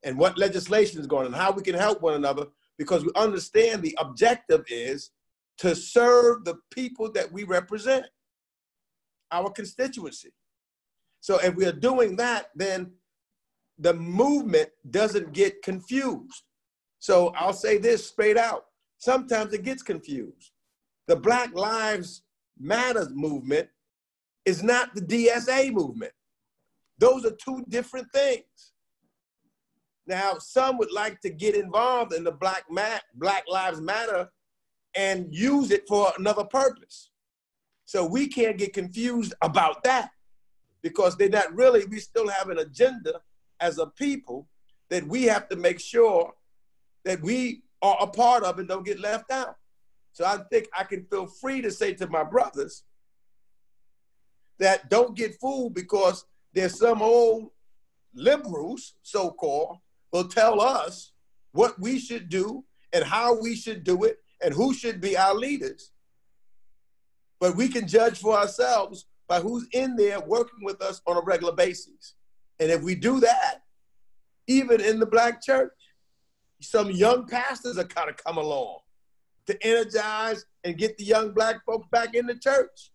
and what legislation is going on, how we can help one another, because we understand the objective is to serve the people that we represent, our constituency. So if we are doing that, then the movement doesn't get confused. So I'll say this straight out. Sometimes it gets confused. The Black Lives Matter movement is not the DSA movement. Those are two different things. Now, some would like to get involved in the Black, Ma- Black Lives Matter and use it for another purpose. So we can't get confused about that because they're not really, we still have an agenda as a people that we have to make sure that we are a part of and don't get left out. So I think I can feel free to say to my brothers, that don't get fooled because there's some old liberals, so called, will tell us what we should do and how we should do it and who should be our leaders. But we can judge for ourselves by who's in there working with us on a regular basis. And if we do that, even in the black church, some young pastors are kind of come along to energize and get the young black folks back in the church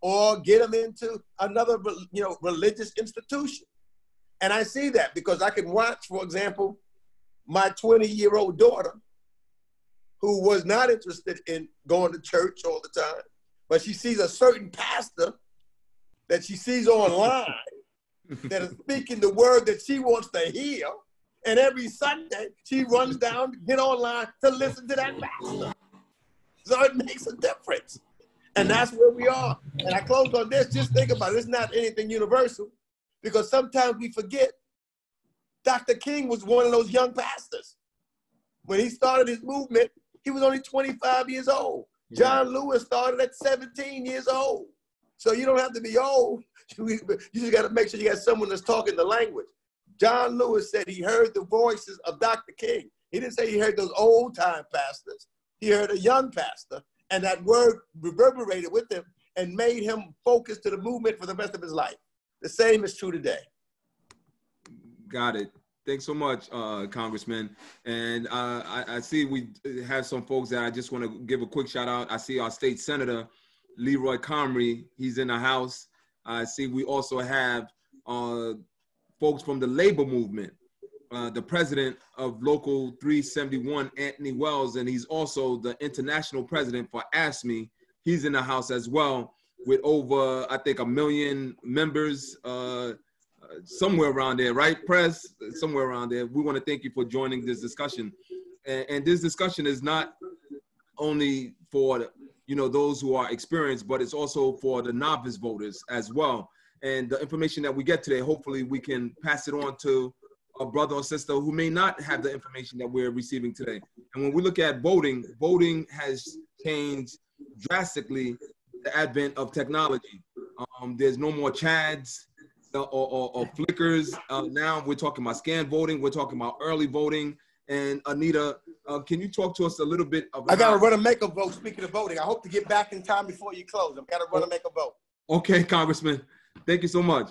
or get them into another you know religious institution. And i see that because i can watch for example my 20 year old daughter who was not interested in going to church all the time but she sees a certain pastor that she sees online that is speaking the word that she wants to hear and every sunday she runs down to get online to listen to that pastor so it makes a difference and that's where we are. And I close on this. Just think about it. It's not anything universal because sometimes we forget Dr. King was one of those young pastors. When he started his movement, he was only 25 years old. John Lewis started at 17 years old. So you don't have to be old. You just got to make sure you got someone that's talking the language. John Lewis said he heard the voices of Dr. King. He didn't say he heard those old time pastors. He heard a young pastor and that word reverberated with him and made him focus to the movement for the rest of his life. The same is true today. Got it. Thanks so much, uh, Congressman. And uh, I, I, see we have some folks that I just want to give a quick shout out. I see our state senator, Leroy Comrie. He's in the house. I see we also have uh, folks from the labor movement. Uh, the president of Local 371, Anthony Wells, and he's also the international president for AFSCME. He's in the house as well with over, I think, a million members, uh, somewhere around there, right? Press, somewhere around there. We want to thank you for joining this discussion. And, and this discussion is not only for you know those who are experienced, but it's also for the novice voters as well. And the information that we get today, hopefully, we can pass it on to a brother or sister who may not have the information that we're receiving today. And when we look at voting, voting has changed drastically the advent of technology. Um, there's no more chads or, or, or flickers. Uh, now we're talking about scan voting. We're talking about early voting. And Onida, uh, can you talk to us a little bit about? I got to run a make a vote. Speaking of voting, I hope to get back in time before you close. I've got to run a make a vote. Okay, Congressman. Thank you so much.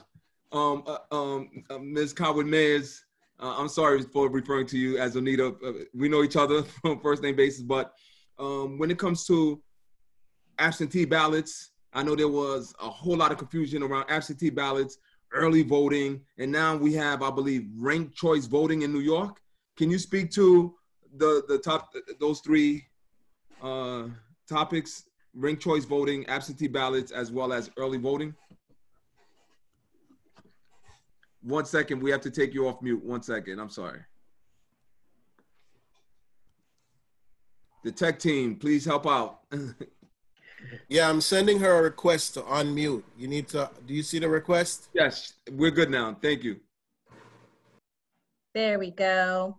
Um, uh, um, uh, Ms. Coward Mayers, uh, I'm sorry for referring to you as Onida. Uh, we know each other [LAUGHS] from first name basis, but um, when it comes to absentee ballots, I know there was a whole lot of confusion around absentee ballots, early voting, and now we have, I believe, ranked choice voting in New York. Can you speak to the the top those three uh, topics: ranked choice voting, absentee ballots, as well as early voting? One second, we have to take you off mute. One second, I'm sorry. the tech team, please help out. [LAUGHS] Yeah, I'm sending her a request to unmute. You need to, do you see the request? yes, we're good now. Thank you. There we go.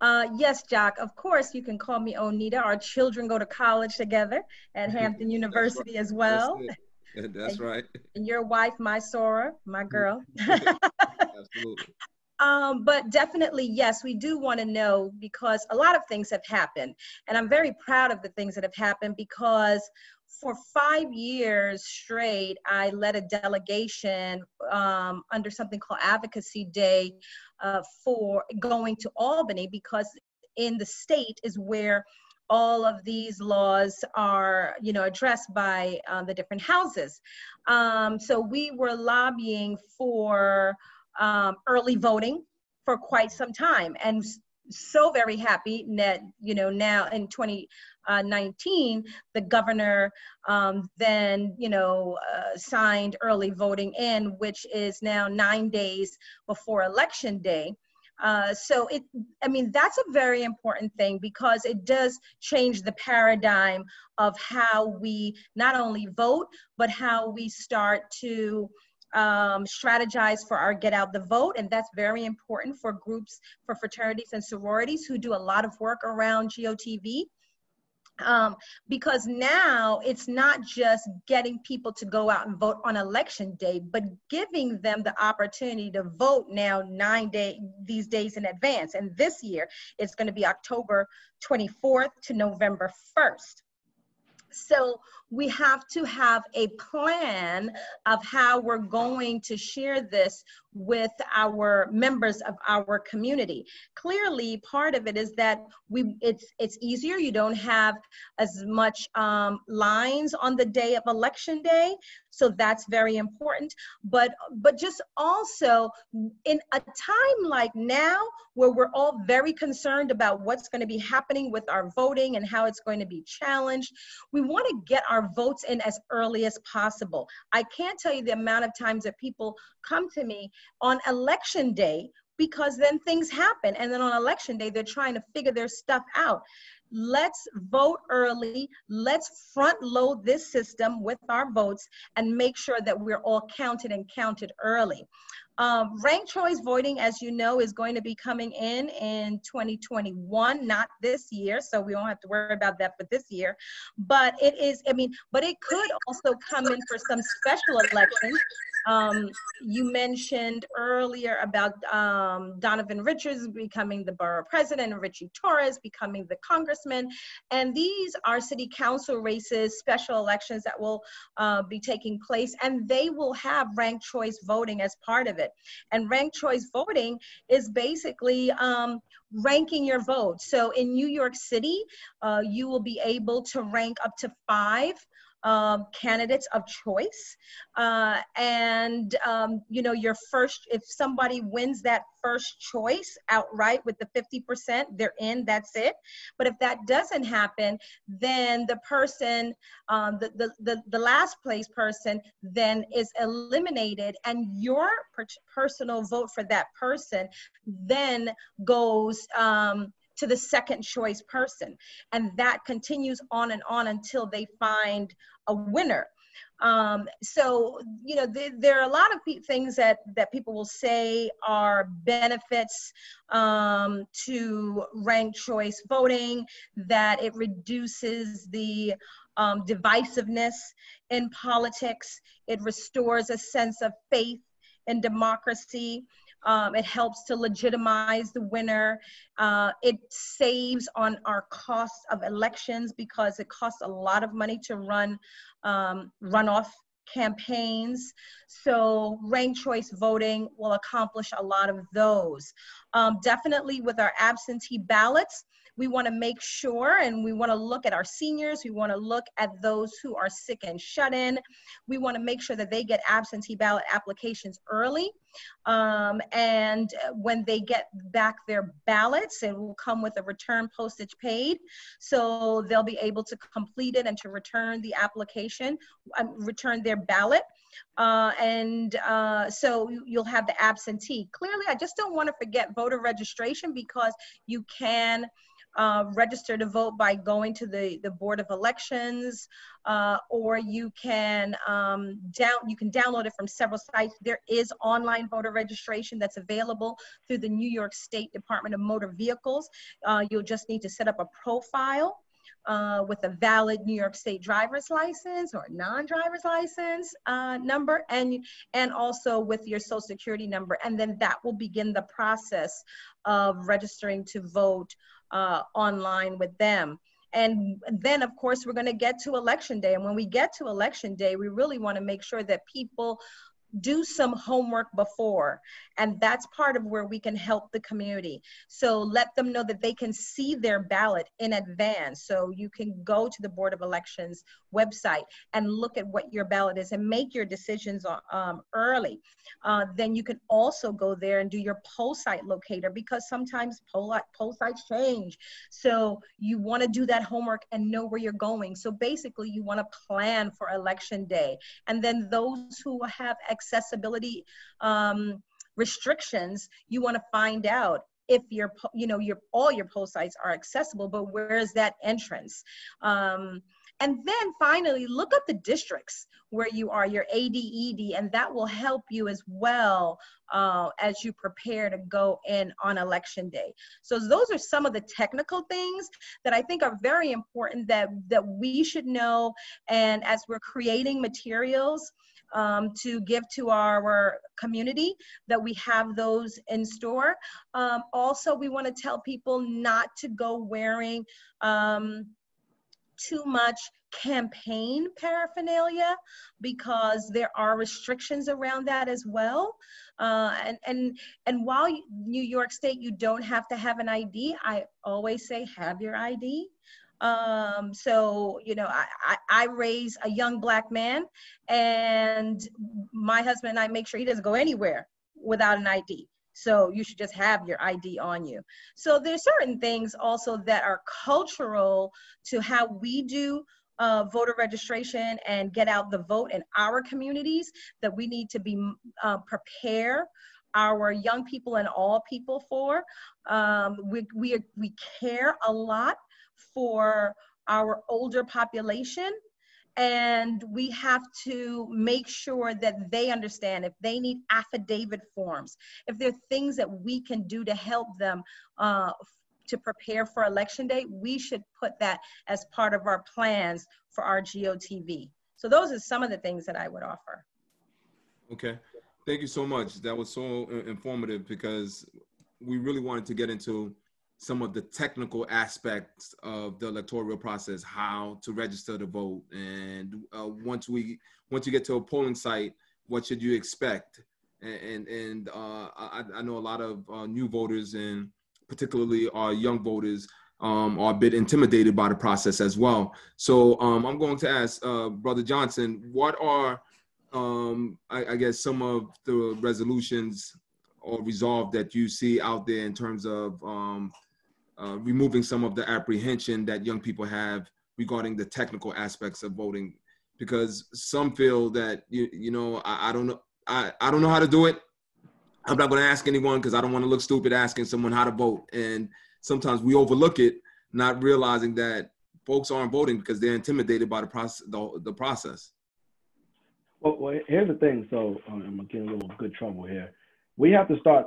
Uh, yes, Jock, of course you can call me Onida. Our children go to college together at [LAUGHS] Hampton University as well. That's. That's right. And your wife, my soror, my [LAUGHS] girl. [LAUGHS] Absolutely. Um, but definitely, yes, we do want to know because a lot of things have happened. And I'm very proud of the things that have happened because for five years straight, I led a delegation um, under something called Advocacy Day uh, for going to Albany because in the state is where all of these laws are you know addressed by uh, the different houses. Um, so we were lobbying for um, early voting for quite some time. And so very happy that you know now in 2019 the governor um, then you know uh, signed early voting in which is now nine days before election day. Uh, so it i mean that's a very important thing because it does change the paradigm of how we not only vote but how we start to um, strategize for our get out the vote and that's very important for groups for fraternities and sororities who do a lot of work around gotv um, because now it's not just getting people to go out and vote on election day, but giving them the opportunity to vote now nine day these days in advance. And this year it's going to be October 24th to November 1st. So we have to have a plan of how we're going to share this with our members of our community. Clearly, part of it is that we it's it's easier. You don't have as much um, lines on the day of election day, so that's very important. But but just also in a time like now, where we're all very concerned about what's going to be happening with our voting and how it's going to be challenged, we want to get our votes in as early as possible. I can't tell you the amount of times that people come to me on election day because then things happen. And then on election day, they're trying to figure their stuff out. Let's vote early. Let's front load this system with our votes and make sure that we're all counted and counted early. Um, ranked choice voting, as you know, is going to be coming in in 2021, not this year. So we don't have to worry about that for this year. But it is, I mean, but it could also come in for some special elections. Um, you mentioned earlier about um, Donovan Richards becoming the borough president and Richie Torres becoming the congressman. And these are city council races, special elections that will uh, be taking place, and they will have ranked choice voting as part of it. And ranked choice voting is basically um, ranking your vote. So in New York City, uh, you will be able to rank up to five um, candidates of choice. Uh, and, um, you know, your first, if somebody wins that first choice outright with the 50%, they're in, that's it. But if that doesn't happen, then the person, um, the, the, the, the, last place person then is eliminated and your per personal vote for that person then goes um, to the second choice person. And that continues on and on until they find a winner. Um, so, you know, th there are a lot of things that, that people will say are benefits um, to ranked choice voting, that it reduces the um, divisiveness in politics, it restores a sense of faith in democracy. Um, it helps to legitimize the winner. Uh, it saves on our costs of elections because it costs a lot of money to run um, runoff campaigns. So ranked choice voting will accomplish a lot of those. Um, definitely with our absentee ballots, we want to make sure and we want to look at our seniors. We want to look at those who are sick and shut in. We want to make sure that they get absentee ballot applications early. Um, and when they get back their ballots, it will come with a return postage paid. So they'll be able to complete it and to return the application, um, return their ballot. Uh, and uh, so you'll have the absentee. Clearly, I just don't want to forget voter registration because you can uh, register to vote by going to the, the Board of Elections, uh, or you can um, down you can download it from several sites. There is online voter registration that's available through the New York State Department of Motor Vehicles. Uh, you'll just need to set up a profile uh, with a valid New York State driver's license or non-driver's license uh, number, and and also with your Social Security number, and then that will begin the process of registering to vote uh, online with them. And then, of course, we're going to get to election day. And when we get to election day, we really want to make sure that people do some homework before and that's part of where we can help the community. So let them know that they can see their ballot in advance. So you can go to the board of elections website and look at what your ballot is and make your decisions um, early. Uh, then you can also go there and do your poll site locator because sometimes poll, poll sites change. So you want to do that homework and know where you're going. So basically you want to plan for election day. And then those who have accessibility um, restrictions, you want to find out if your you know your all your poll sites are accessible but where is that entrance? Um, and then finally look up the districts where you are your ADED and that will help you as well uh, as you prepare to go in on election day. So those are some of the technical things that I think are very important that that we should know. And as we're creating materials um, to give to our community, that we have those in store. Um, also, we want to tell people not to go wearing um, too much campaign paraphernalia because there are restrictions around that as well. Uh, and, and, and while New York State, you don't have to have an ID, I always say have your ID. Um, so, you know, I, I, I, raise a young black man and my husband and I make sure he doesn't go anywhere without an ID. So you should just have your ID on you. So there's certain things also that are cultural to how we do uh, voter registration and get out the vote in our communities that we need to be uh, prepare our young people and all people for. Um, we, we, we care a lot for our older population. And we have to make sure that they understand if they need affidavit forms if there are things that we can do to help them uh, to prepare for election day we should put that as part of our plans for our gotv so those are some of the things that i would offer. Okay. Thank you so much. That was so informative because we really wanted to get into some of the technical aspects of the electoral process, how to register to vote, and uh, once we once you get to a polling site, what should you expect? And and, uh, I, I, know a lot of uh, new voters and particularly our young voters um, are a bit intimidated by the process as well. So um, I'm going to ask uh, Brother Johnson, what are um, I, I guess some of the resolutions or resolve that you see out there in terms of um, uh, removing some of the apprehension that young people have regarding the technical aspects of voting because some feel that you you know I, I don't know I, I don't know how to do it. I'm not going to ask anyone because i don't want to look stupid asking someone how to vote. And sometimes we overlook it not realizing that folks aren't voting because they're intimidated by the process the, the process. Well, well here's the thing. So um, i'm getting a little good trouble here. We have to start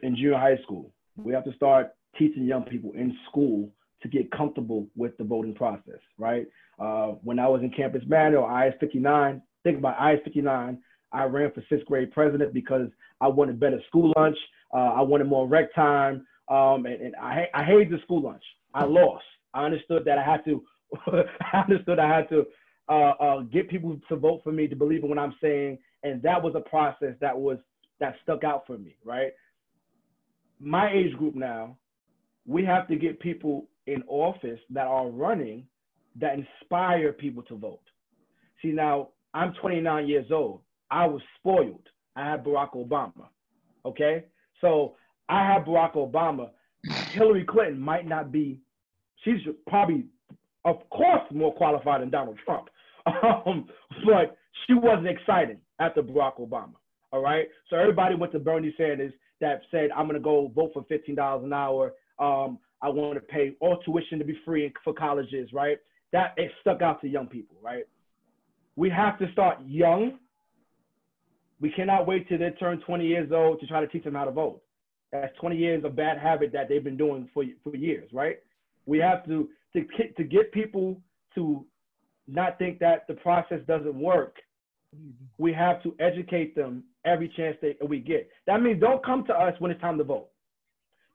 in junior high school. We have to start teaching young people in school to get comfortable with the voting process, right? Uh, when I was in Campus Manor or IS 59, think about IS 59, I ran for sixth grade president because I wanted better school lunch. Uh, I wanted more rec time. Um, and, and I, I hated the school lunch. I lost. I understood that I had to, [LAUGHS] I understood I had to uh, uh, get people to vote for me to believe in what I'm saying. And that was a process that was, that stuck out for me, right? My age group now, we have to get people in office that are running that inspire people to vote. See, now I'm 29 years old. I was spoiled. I had Barack Obama. Okay? So I had Barack Obama. Hillary Clinton might not be, she's probably, of course, more qualified than Donald Trump. [LAUGHS] Um, but she wasn't exciting after Barack Obama. All right? So everybody went to Bernie Sanders that said, I'm going to go vote for $15 an hour um, I want to pay all tuition to be free for colleges, right? That it stuck out to young people, right? We have to start young. We cannot wait till they turn 20 years old to try to teach them how to vote. That's 20 years of bad habit that they've been doing for, for years, right? We have to, to, to get people to not think that the process doesn't work. We have to educate them every chance that we get. That means don't come to us when it's time to vote.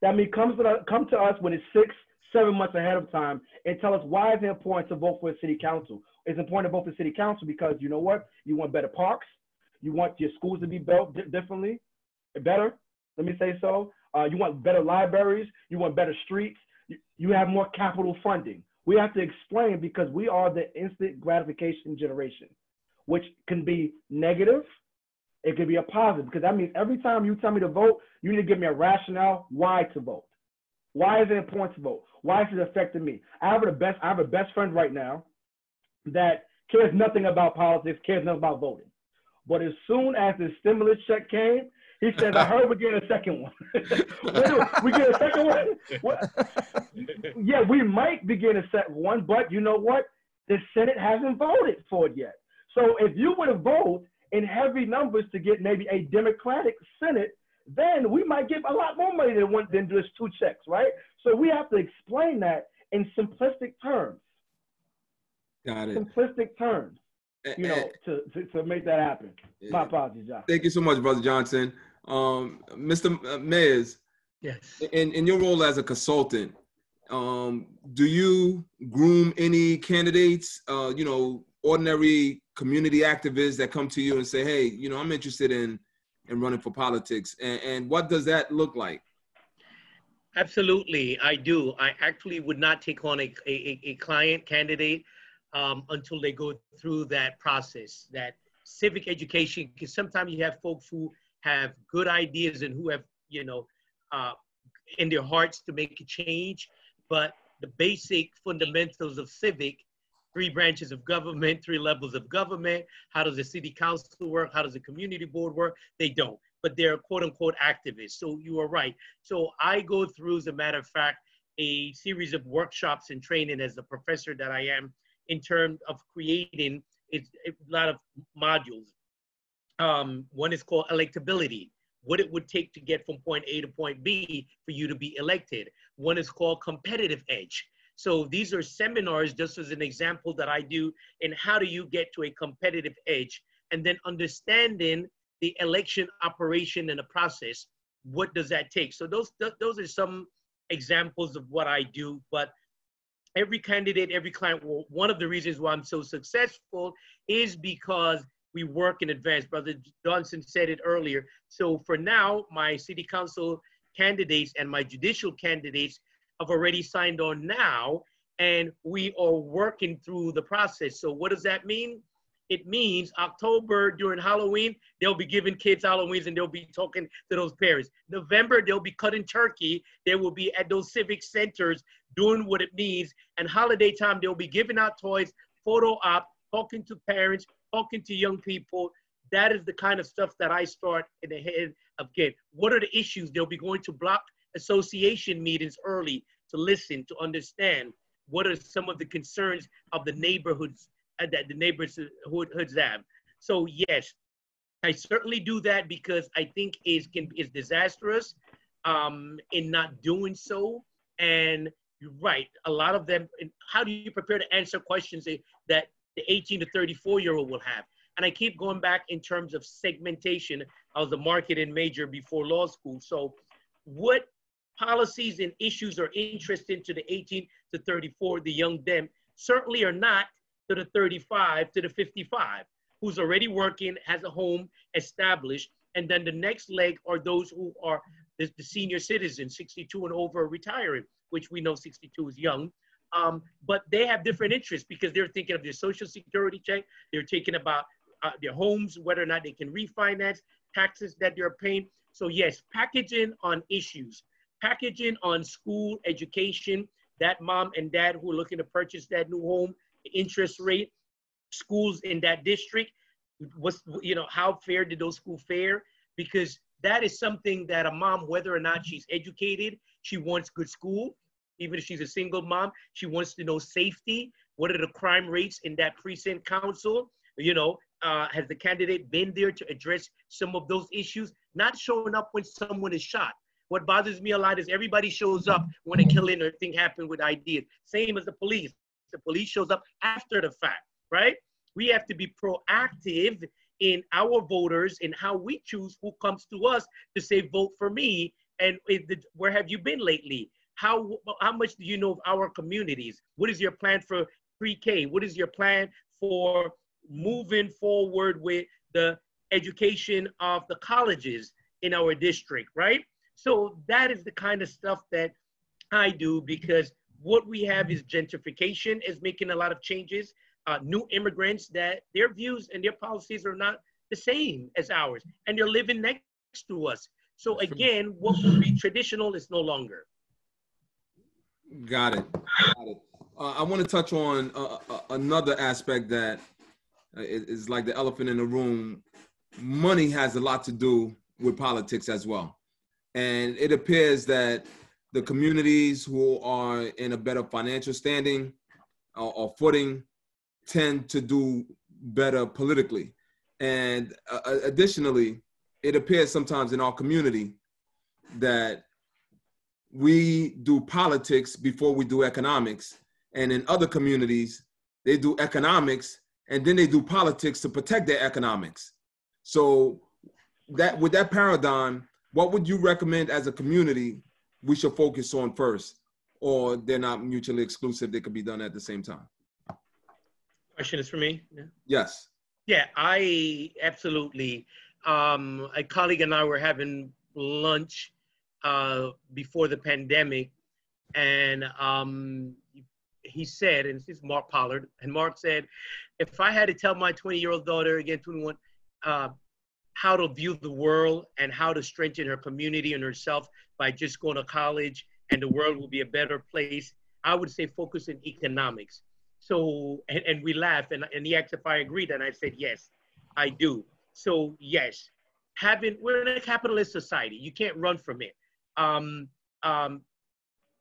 That means come to, the, come to us when it's six, seven months ahead of time and tell us why is it important to vote for a city council. It's important to vote for city council because you know what? You want better parks. You want your schools to be built differently, better. Let me say so. Uh, you want better libraries. You want better streets. You have more capital funding. We have to explain because we are the instant gratification generation, which can be negative. It could be a positive because that means every time you tell me to vote, you need to give me a rationale why to vote. Why is it important to vote? Why is it affecting me? I have a best. I have a best friend right now that cares nothing about politics, cares nothing about voting. But as soon as the stimulus check came, he says, I heard we're getting a second one. [LAUGHS] we get a second one? What? Yeah, we might begin a second one, but you know what? The Senate hasn't voted for it yet. So if you were to vote in heavy numbers to get maybe a Democratic Senate, then we might give a lot more money than one than just two checks, right? So we have to explain that in simplistic terms. Got it. Simplistic terms, you know, to, to, to make that happen. My apologies, John. Thank you so much, Brother Johnson. Um, Mr. Mayers, yes. In, in your role as a consultant, um, do you groom any candidates, uh, you know, ordinary community activists that come to you and say, hey, you know, I'm interested in, in running for politics? And, and what does that look like? Absolutely, I do. I actually would not take on a, a, a client candidate um, until they go through that process, that civic education, because sometimes you have folks who have good ideas and who have, you know, uh, in their hearts to make a change, but the basic fundamentals of civic, three branches of government, three levels of government, how does the city council work, how does the community board work, they don't. But they're quote unquote activists. So you are right. So I go through, as a matter of fact, a series of workshops and training as the professor that I am in terms of creating a, a lot of modules um, one is called electability, what it would take to get from point A to point B for you to be elected. One is called competitive edge. So these are seminars, just as an example that I do in how do you get to a competitive edge and then understanding the election operation and the process. What does that take? So those, th those are some examples of what I do, but every candidate, every client, well, one of the reasons why I'm so successful is because we work in advance. Brother Johnson said it earlier. So for now, my city council candidates and my judicial candidates have already signed on now, and we are working through the process. So what does that mean? It means October during Halloween, they'll be giving kids Halloweens and they'll be talking to those parents. November, they'll be cutting turkey. They will be at those civic centers doing what it needs. And holiday time, they'll be giving out toys, photo op, talking to parents, talking to young people, that is the kind of stuff that I start in the head of kids. What are the issues? They'll be going to block association meetings early to listen, to understand what are some of the concerns of the neighborhoods uh, that the neighborhoods have. So yes, I certainly do that because I think is can is disastrous um, in not doing so. And you're right, a lot of them. How do you prepare to answer questions that the 18 to 34 year old will have. And I keep going back in terms of segmentation. I was a marketing major before law school. So, what policies and issues are interesting to the 18 to 34, the young them, certainly are not to the 35 to the 55, who's already working, has a home established. And then the next leg are those who are the, the senior citizens, 62 and over, retiring, which we know 62 is young. Um, but they have different interests because they're thinking of their social security check. They're thinking about uh, their homes, whether or not they can refinance, taxes that they're paying. So yes, packaging on issues, packaging on school education, that mom and dad who are looking to purchase that new home, interest rate, schools in that district, what's, you know, how fair did those schools fare? Because that is something that a mom, whether or not she's educated, she wants good school, even if she's a single mom. She wants to know safety. What are the crime rates in that precinct council? You know, uh, has the candidate been there to address some of those issues? Not showing up when someone is shot. What bothers me a lot is everybody shows up when a killing or thing happened with ideas. Same as the police. The police shows up after the fact, right? We have to be proactive in our voters and how we choose who comes to us to say vote for me and where have you been lately how how much do you know of our communities what is your plan for pre-k what is your plan for moving forward with the education of the colleges in our district right so that is the kind of stuff that i do because what we have is gentrification is making a lot of changes uh, new immigrants that their views and their policies are not the same as ours, and they're living next to us. So again, what would be traditional is no longer. Got it. Got it. Uh, I want to touch on uh, uh, another aspect that uh, is like the elephant in the room. Money has a lot to do with politics as well. And it appears that the communities who are in a better financial standing or, or footing tend to do better politically. And uh, uh, additionally, it appears sometimes in our community that we do politics before we do economics. And in other communities, they do economics and then they do politics to protect their economics. So that with that paradigm, what would you recommend as a community we should focus on first? Or they're not mutually exclusive, they could be done at the same time? Question is for me? Yeah. Yes. Yeah, I absolutely. Um, a colleague and I were having lunch uh, before the pandemic, and um, he said, and this is Mark Pollard, and Mark said, if I had to tell my 20 year old daughter, again, 21, uh, how to view the world and how to strengthen her community and herself by just going to college and the world will be a better place, I would say focus in economics. So, and, and we laughed, and, and he asked if I agreed, and I said, yes, I do. So, yes, having, we're in a capitalist society. You can't run from it. Um, um,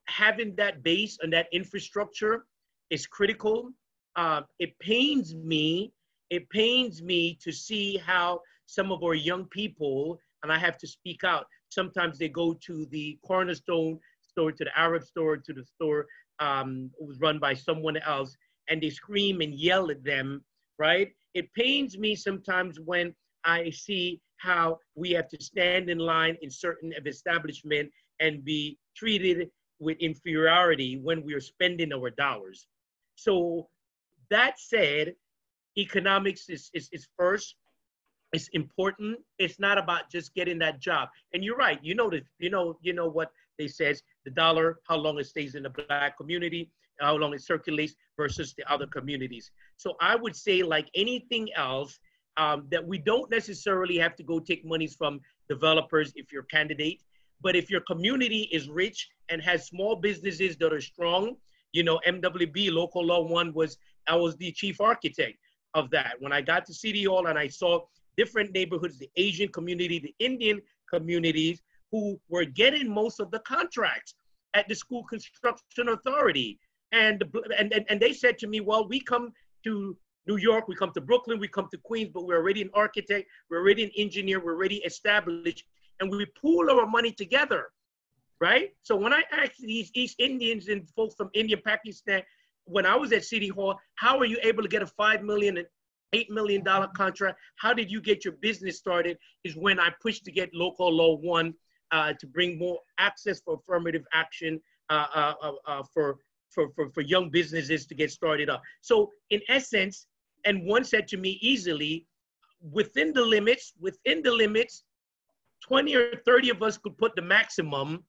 having that base and that infrastructure is critical. Uh, it pains me, it pains me to see how some of our young people, and I have to speak out, sometimes they go to the cornerstone store, to the Arab store, to the store um, was run by someone else, and they scream and yell at them, right? It pains me sometimes when I see how we have to stand in line in certain establishment and be treated with inferiority when we are spending our dollars. So that said, economics is, is, is first. It's important. It's not about just getting that job. And you're right. You know that. You know. You know what they says. The dollar, how long it stays in the black community, how long it circulates versus the other communities. So I would say, like anything else, um, that we don't necessarily have to go take monies from developers if you're a candidate. But if your community is rich and has small businesses that are strong, you know, MWB local law one was I was the chief architect of that. When I got to City Hall and I saw different neighborhoods, the Asian community, the Indian communities, who were getting most of the contracts at the school construction authority. And, and, and, and they said to me, well, we come to New York, we come to Brooklyn, we come to Queens, but we're already an architect, we're already an engineer, we're already established, and we pool our money together, right? So when I asked these East Indians and folks from India, Pakistan, when I was at City Hall, how are you able to get a five million and eight million dollar contract? How did you get your business started? Is when I pushed to get local law one uh, to bring more access for affirmative action uh, uh, uh, uh for for, for, for young businesses to get started up. So in essence, and one said to me easily, within the limits, within the limits, 20 or 30 of us could put the maximum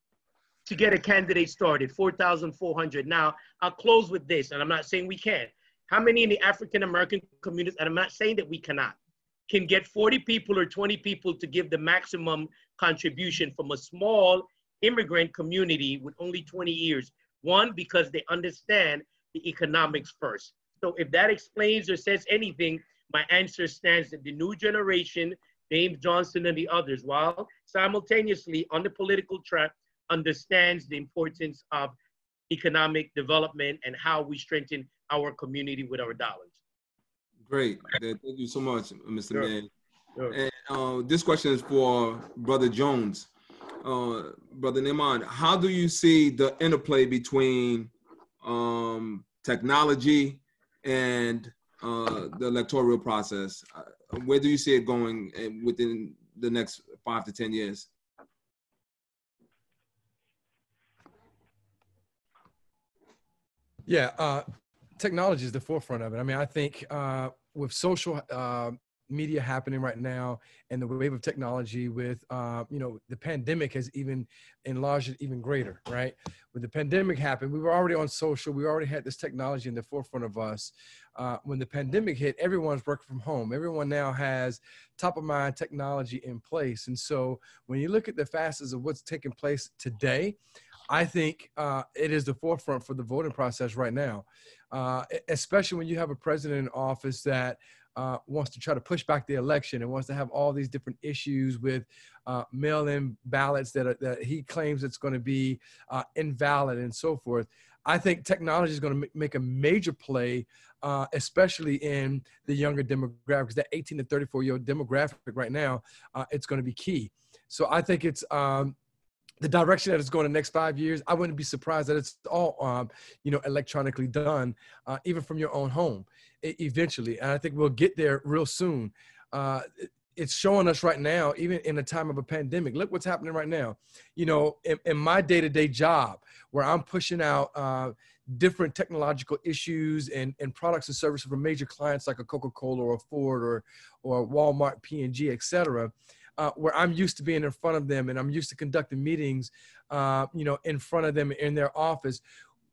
to get a candidate started, 4,400. Now, I'll close with this, and I'm not saying we can. How many in the African American communities, and I'm not saying that we cannot, can get 40 people or 20 people to give the maximum contribution from a small immigrant community with only 20 years one, because they understand the economics first. So if that explains or says anything, my answer stands that the new generation, James Johnson and the others, while simultaneously on the political track, understands the importance of economic development and how we strengthen our community with our dollars. Great. Thank you so much, Mr. Sure. Man. Sure. And uh, this question is for Brother Jones. Uh, Brother Neiman, how do you see the interplay between um, technology and uh, the electoral process? Uh, where do you see it going uh, within the next five to 10 years? Yeah, uh, technology is the forefront of it. I mean, I think uh, with social uh, media happening right now and the wave of technology with, uh, you know, the pandemic has even enlarged it even greater, right? When the pandemic happened, we were already on social. We already had this technology in the forefront of us. Uh, when the pandemic hit, everyone's working from home. Everyone now has top of mind technology in place. And so when you look at the facets of what's taking place today, I think uh, it is the forefront for the voting process right now, uh, especially when you have a president in office that uh, wants to try to push back the election and wants to have all these different issues with uh, mail-in ballots that, are, that he claims it's going to be uh, invalid and so forth. I think technology is going to make a major play, uh, especially in the younger demographics. That 18 to 34 year old demographic right now, it's going to be key. So I think it's um, the direction that it's going the next five years, I wouldn't be surprised that it's all, um, you know, electronically done, uh, even from your own home, eventually. And I think we'll get there real soon. Uh, it's showing us right now, even in a time of a pandemic. Look what's happening right now. You know, in, in my day-to-day job, where I'm pushing out uh, different technological issues and, and products and services from major clients like a Coca-Cola or a Ford or or Walmart, P&G, et cetera uh, where I'm used to being in front of them and I'm used to conducting meetings, uh, you know, in front of them in their office.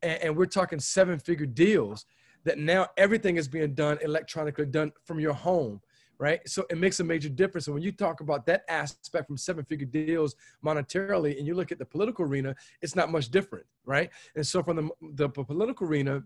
And, and we're talking seven figure deals that now everything is being done electronically, done from your home right? So it makes a major difference. And when you talk about that aspect from seven figure deals monetarily, and you look at the political arena, it's not much different, right? And so from the, the political arena,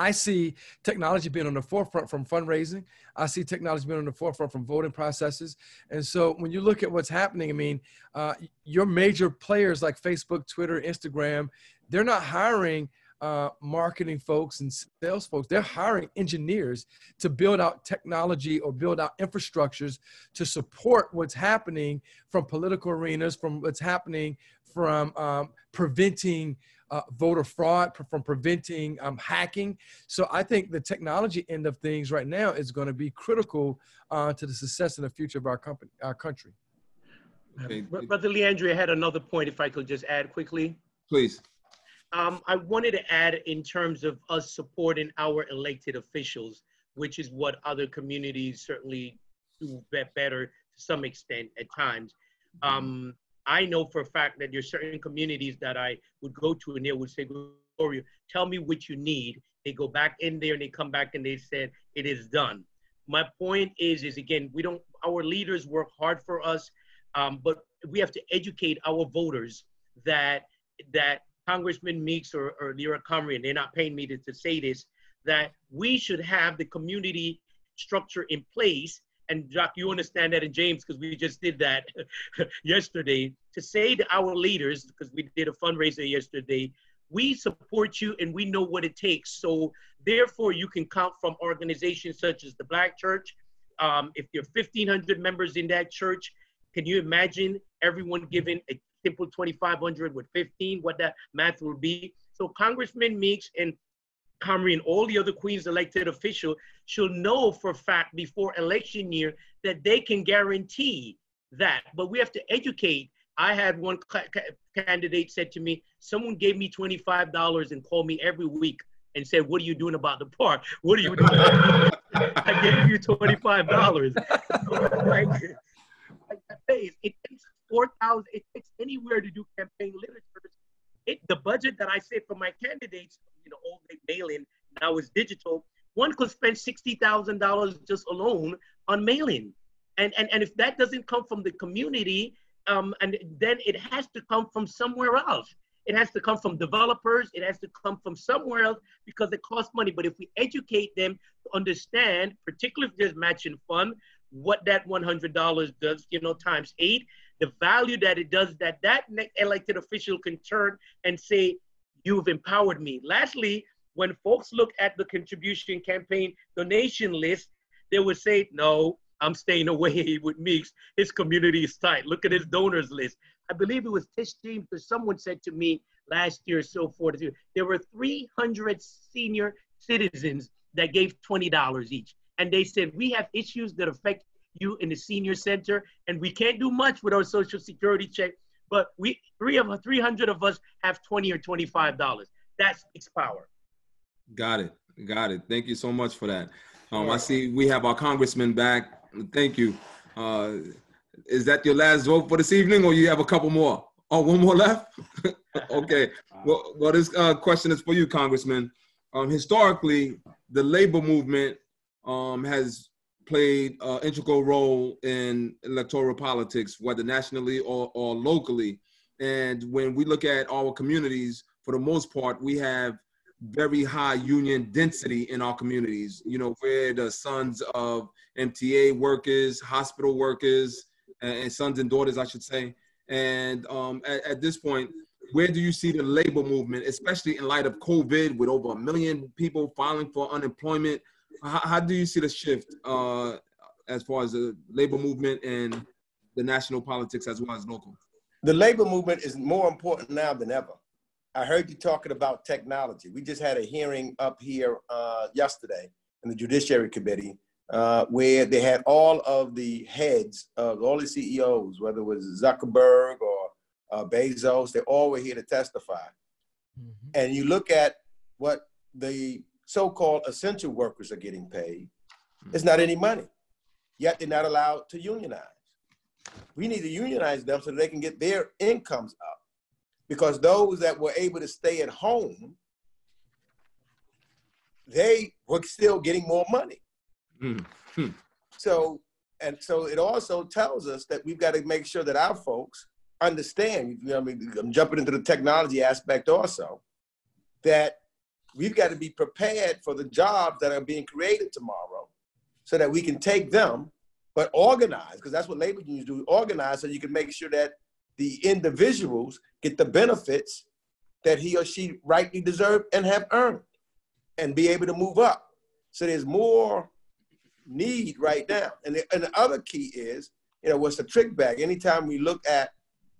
I see technology being on the forefront from fundraising. I see technology being on the forefront from voting processes. And so when you look at what's happening, I mean, uh, your major players like Facebook, Twitter, Instagram, they're not hiring uh, marketing folks and sales folks. They're hiring engineers to build out technology or build out infrastructures to support what's happening from political arenas, from what's happening from um, preventing uh, voter fraud, from preventing um, hacking. So I think the technology end of things right now is going to be critical uh, to the success and the future of our company, our country. Okay. Brother Leandre had another point, if I could just add quickly. Please. Um, I wanted to add in terms of us supporting our elected officials, which is what other communities certainly do better to some extent at times. Um, I know for a fact that there's certain communities that I would go to and they would say, Gloria, tell me what you need. They go back in there and they come back and they said, it is done. My point is, is again, we don't, our leaders work hard for us, um, but we have to educate our voters that, that Congressman Meeks or, or Leroy Comrie, and they're not paying me to, to say this, that we should have the community structure in place and Jock, you understand that in James because we just did that [LAUGHS] yesterday to say to our leaders because we did a fundraiser yesterday. We support you and we know what it takes. So therefore, you can count from organizations such as the Black Church. Um, if are 1,500 members in that church, can you imagine everyone giving a simple 2,500 with 15? What that math will be? So Congressman Meeks and Comrie and all the other Queens elected official should know for a fact before election year that they can guarantee that. But we have to educate. I had one candidate said to me, someone gave me $25 and called me every week and said, what are you doing about the park? What are you doing? [LAUGHS] I gave you $25. like, like it takes 4,000, it takes anywhere to do campaign literature. It, the budget that I say for my candidates you know, old mail-in, now is digital. One could spend sixty thousand dollars just alone on mailing, and and and if that doesn't come from the community, um, and then it has to come from somewhere else. It has to come from developers. It has to come from somewhere else because it costs money. But if we educate them to understand, particularly if there's matching fund, what that $100 does, you know, times eight, the value that it does, that that elected official can turn and say, You've empowered me. Lastly, when folks look at the contribution campaign donation list, they would say, no, I'm staying [LAUGHS] away with Meeks. His community is tight. Look at his donors list. I believe it was Tish James because someone said to me last year, so forth. There were 300 senior citizens that gave $20 each. And they said, we have issues that affect you in the senior center, and we can't do much with our social security check, but we three of 300 of us have 20 or $25. That speaks power. Got it. Got it. Thank you so much for that. Um, I see we have our congressman back. Thank you. Uh, is that your last vote for this evening, or you have a couple more? Oh, one more left? [LAUGHS] okay. [LAUGHS] Well, well, this uh, question is for you, Congressman. Um, historically, the labor movement um, has played an integral role in electoral politics, whether nationally or, or locally. And when we look at our communities, for the most part, we have very high union density in our communities. You know, we're the sons of MTA workers, hospital workers, and sons and daughters, I should say. And um, at, at, this point, where do you see the labor movement, especially in light of COVID, with over a million people filing for unemployment? How, how do you see the shift uh, as far as the labor movement and the national politics as well as local? The labor movement is more important now than ever. I heard you talking about technology. We just had a hearing up here uh, yesterday in the Judiciary Committee uh, where they had all of the heads of all the CEOs, whether it was Zuckerberg or uh, Bezos, they all were here to testify. Mm-hmm. And you look at what the so-called essential workers are getting paid, mm-hmm. it's not any money. Yet they're not allowed to unionize. We need to unionize them so they can get their incomes up because those that were able to stay at home, they were still getting more money. Mm-hmm. So, and so it also tells us that we've got to make sure that our folks understand. You know, I mean, I'm jumping into the technology aspect also, that we've got to be prepared for the jobs that are being created tomorrow, so that we can take them, but organize because that's what labor unions do. Organize so you can make sure that the individuals get the benefits that he or she rightly deserve and have earned and be able to move up. So there's more need right now. And the, and the other key is, you know, what's the trick bag? Anytime we look at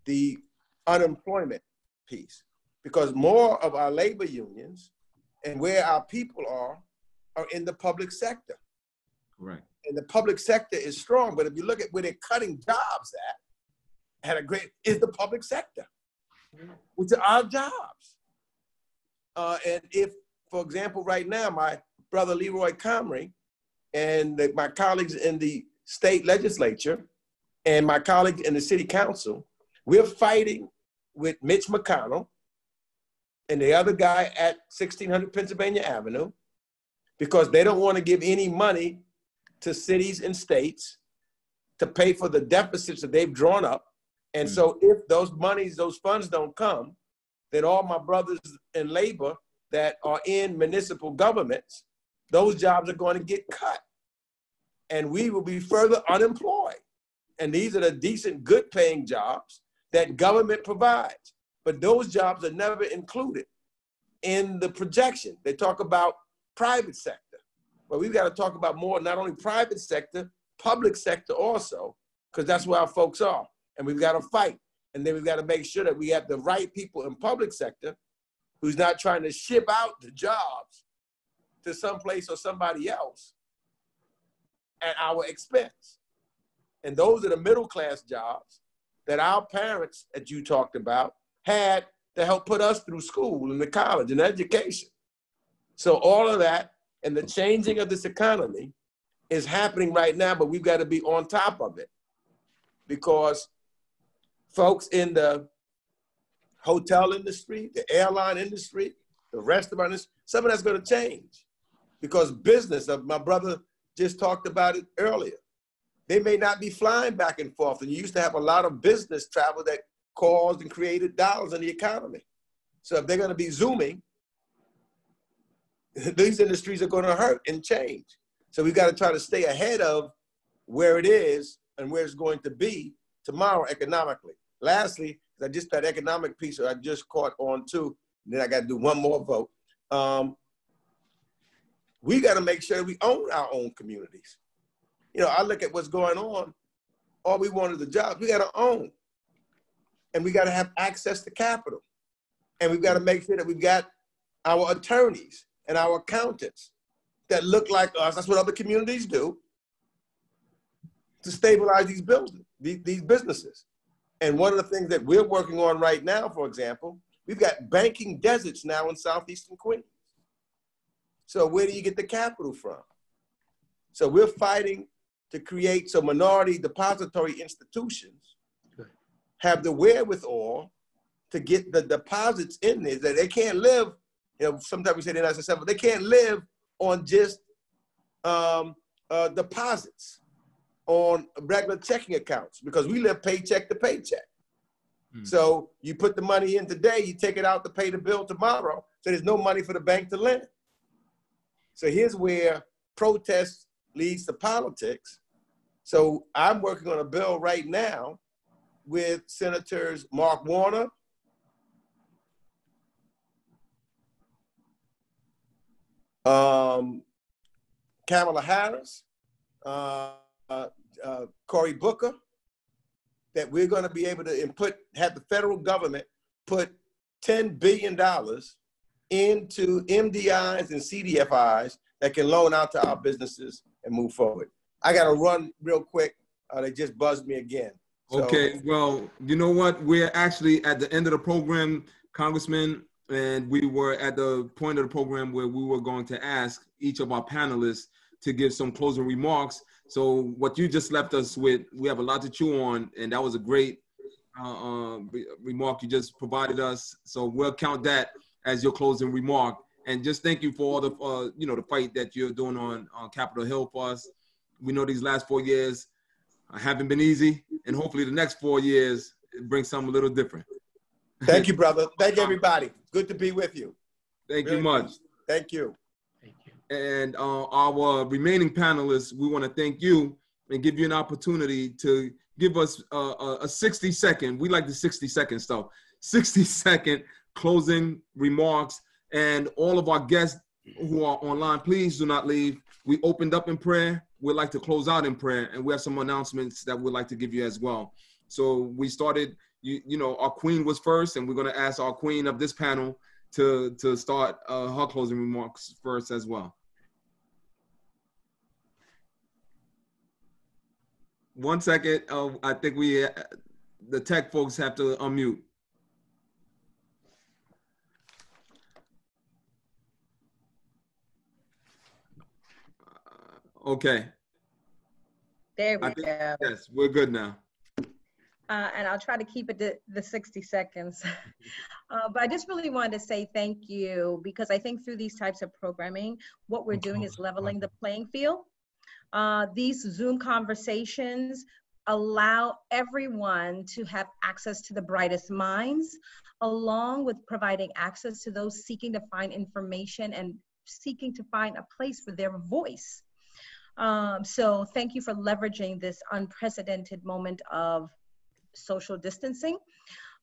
the unemployment piece, because more of our labor unions and where our people are are in the public sector. Right. And the public sector is strong, but if you look at where they're cutting jobs at, had a great is the public sector, which are our jobs. Uh, and if, for example, right now, my brother Leroy Comrie and the, my colleagues in the state legislature and my colleagues in the city council, we're fighting with Mitch McConnell and the other guy at 1600 Pennsylvania Avenue because they don't want to give any money to cities and states to pay for the deficits that they've drawn up and mm. so if those monies, those funds don't come, then all my brothers in labor that are in municipal governments, those jobs are going to get cut. And we will be further unemployed. And these are the decent, good paying jobs that government provides. But those jobs are never included in the projection. They talk about private sector. But we've got to talk about more, not only private sector, public sector also, because that's where our folks are and we've got to fight. And then we've got to make sure that we have the right people in public sector who's not trying to ship out the jobs to someplace or somebody else at our expense. And those are the middle class jobs that our parents that you talked about had to help put us through school and the college and education. So all of that and the changing of this economy is happening right now, but we've got to be on top of it because folks in the hotel industry, the airline industry, the rest of our industry, some of that's going to change because business, uh, my brother just talked about it earlier. They may not be flying back and forth. And you used to have a lot of business travel that caused and created dollars in the economy. So if they're going to be zooming, [LAUGHS] these industries are going to hurt and change. So we've got to try to stay ahead of where it is and where it's going to be tomorrow economically. Lastly, I just that economic piece I just caught on too. then I got to do one more vote. Um, we got to make sure we own our own communities. You know, I look at what's going on. All we want is the jobs. We got to own, and we got to have access to capital, and we've got to make sure that we've got our attorneys and our accountants that look like us. That's what other communities do to stabilize these buildings, these, these businesses. And one of the things that we're working on right now, for example, we've got banking deserts now in southeastern Queens. So where do you get the capital from? So we're fighting to create some minority depository institutions have the wherewithal to get the deposits in there that they can't live. You know, sometimes we say they're not successful. They can't live on just um, uh, deposits on regular checking accounts because we live paycheck to paycheck. Mm. So you put the money in today, you take it out to pay the bill tomorrow. So there's no money for the bank to lend. So here's where protest leads to politics. So I'm working on a bill right now with Senators Mark Warner, um, Kamala Harris, uh, uh, uh, Cory Booker that we're going to be able to input, have the federal government put $10 billion into MDIs and CDFIs that can loan out to our businesses and move forward. I got to run real quick. Uh, they just buzzed me again. So, okay, well, you know what? We're actually at the end of the program, Congressman, and we were at the point of the program where we were going to ask each of our panelists to give some closing remarks. So what you just left us with, we have a lot to chew on, and that was a great uh, uh, remark you just provided us. So we'll count that as your closing remark. And just thank you for all the, uh, you know, the fight that you're doing on, on Capitol Hill for us. We know these last four years haven't been easy, and hopefully the next four years brings something a little different. Thank you, brother. [LAUGHS] Thank you, everybody. Good to be with you. Thank really you much. Thank you and uh, our remaining panelists, we want to thank you and give you an opportunity to give us uh, a 60 second, we like the 60 second stuff, 60 second closing remarks. And all of our guests who are online, please do not leave. We opened up in prayer. We'd like to close out in prayer, and we have some announcements that we'd like to give you as well. So we started, you, you know, our queen was first, and we're going to ask our queen of this panel to to start uh, her closing remarks first as well. One second. Uh, I think we, uh, the tech folks have to unmute. Okay. There we think, go. Yes, we're good now. Uh, and I'll try to keep it to the 60 seconds. [LAUGHS] uh, but I just really wanted to say thank you because I think through these types of programming, what we're doing is leveling the playing field uh, these Zoom conversations allow everyone to have access to the brightest minds, along with providing access to those seeking to find information and seeking to find a place for their voice. Um, so thank you for leveraging this unprecedented moment of social distancing.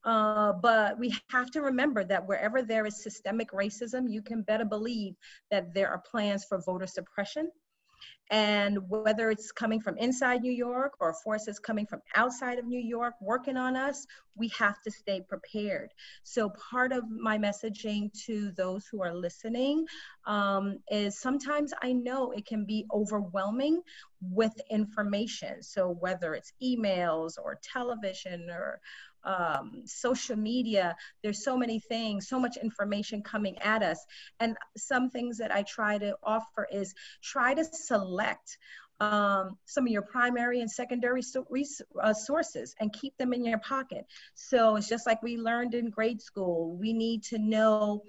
Uh, but we have to remember that wherever there is systemic racism, you can better believe that there are plans for voter suppression and whether it's coming from inside New York or forces coming from outside of New York working on us, we have to stay prepared. So, part of my messaging to those who are listening um, is sometimes I know it can be overwhelming with information. So, whether it's emails or television or um, social media. There's so many things, so much information coming at us. And some things that I try to offer is try to select um, some of your primary and secondary so, uh, sources and keep them in your pocket. So it's just like we learned in grade school. We need to know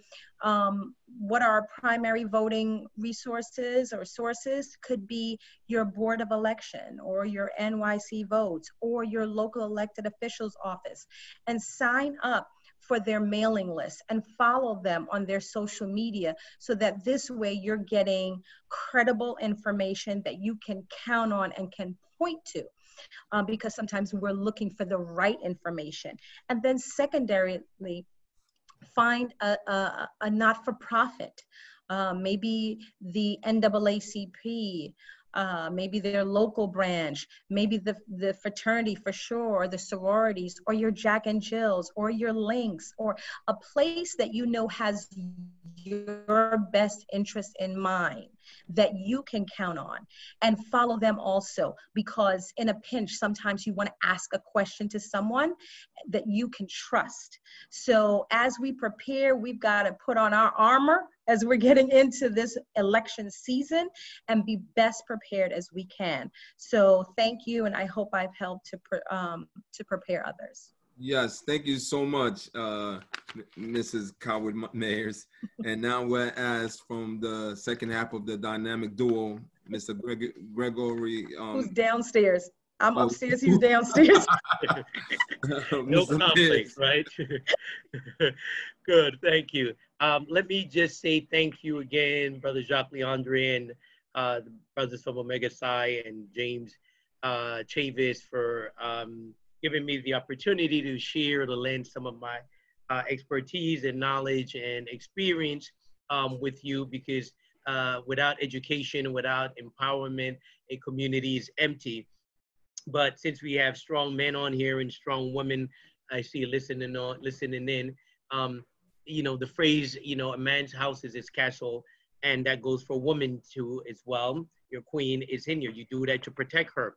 um, what our primary voting resources or sources could be your board of election or your NYC votes or your local elected officials office and sign up for their mailing list and follow them on their social media so that this way you're getting credible information that you can count on and can point to. Um, because sometimes we're looking for the right information. And then, secondarily, find a, a, a not-for-profit, uh, maybe the NAACP, uh, maybe their local branch, maybe the, the fraternity for sure, or the sororities, or your Jack and Jills, or your links, or a place that you know has your best interest in mind that you can count on and follow them also. Because in a pinch sometimes you want to ask a question to someone that you can trust. So as we prepare we've got to put on our armor as we're getting into this election season and be best prepared as we can. So thank you and i hope i've helped to um, to prepare others Yes, thank you so much, uh, Mrs. Coward Mayers. [LAUGHS] And now we're asked from the second half of the dynamic duo, Mr. Greg Gregory. Um, Who's downstairs? I'm oh. upstairs, he's downstairs. [LAUGHS] [LAUGHS] no conflict, right? Good, thank you. Um, let me just say thank you again, Brother Jacques Leandre and uh, the brothers from Omega Psi and James uh, Chavis for um, giving me the opportunity to share to lend some of my uh, expertise and knowledge and experience um, with you because uh, without education, without empowerment, a community is empty. But since we have strong men on here and strong women, I see listening on, listening in. Um, you know the phrase, you know, a man's house is his castle, and that goes for women too as well. Your queen is in here. You do that to protect her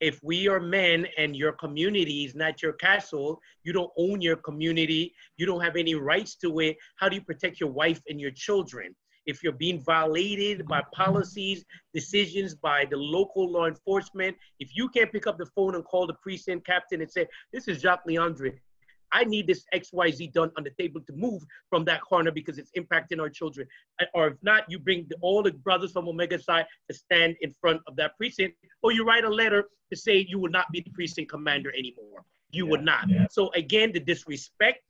if we are men and your community is not your castle, you don't own your community, you don't have any rights to it, how do you protect your wife and your children? If you're being violated by policies, decisions by the local law enforcement, if you can't pick up the phone and call the precinct captain and say, This is Jacques Leandre, I need this XYZ done on the table to move from that corner because it's impacting our children. Or if not, you bring the, all the brothers from Omega Psi to stand in front of that precinct, or you write a letter to say you will not be the precinct commander anymore. You yeah, would not. Yeah. So again, the disrespect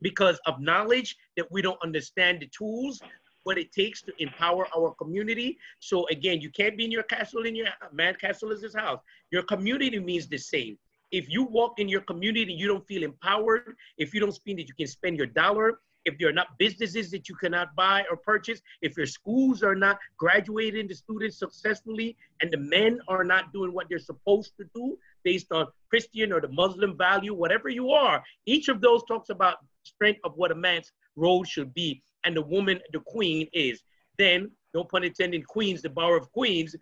because of knowledge that we don't understand the tools what it takes to empower our community. So again, you can't be in your castle in your uh, man castle is his house. Your community means the same if you walk in your community you don't feel empowered, if you don't feel that you can spend your dollar, if there are not businesses that you cannot buy or purchase, if your schools are not graduating the students successfully, and the men are not doing what they're supposed to do based on Christian or the Muslim value, whatever you are, each of those talks about strength of what a man's role should be, and the woman, the queen, is. Then, no pun intended, queens, the bar of queens,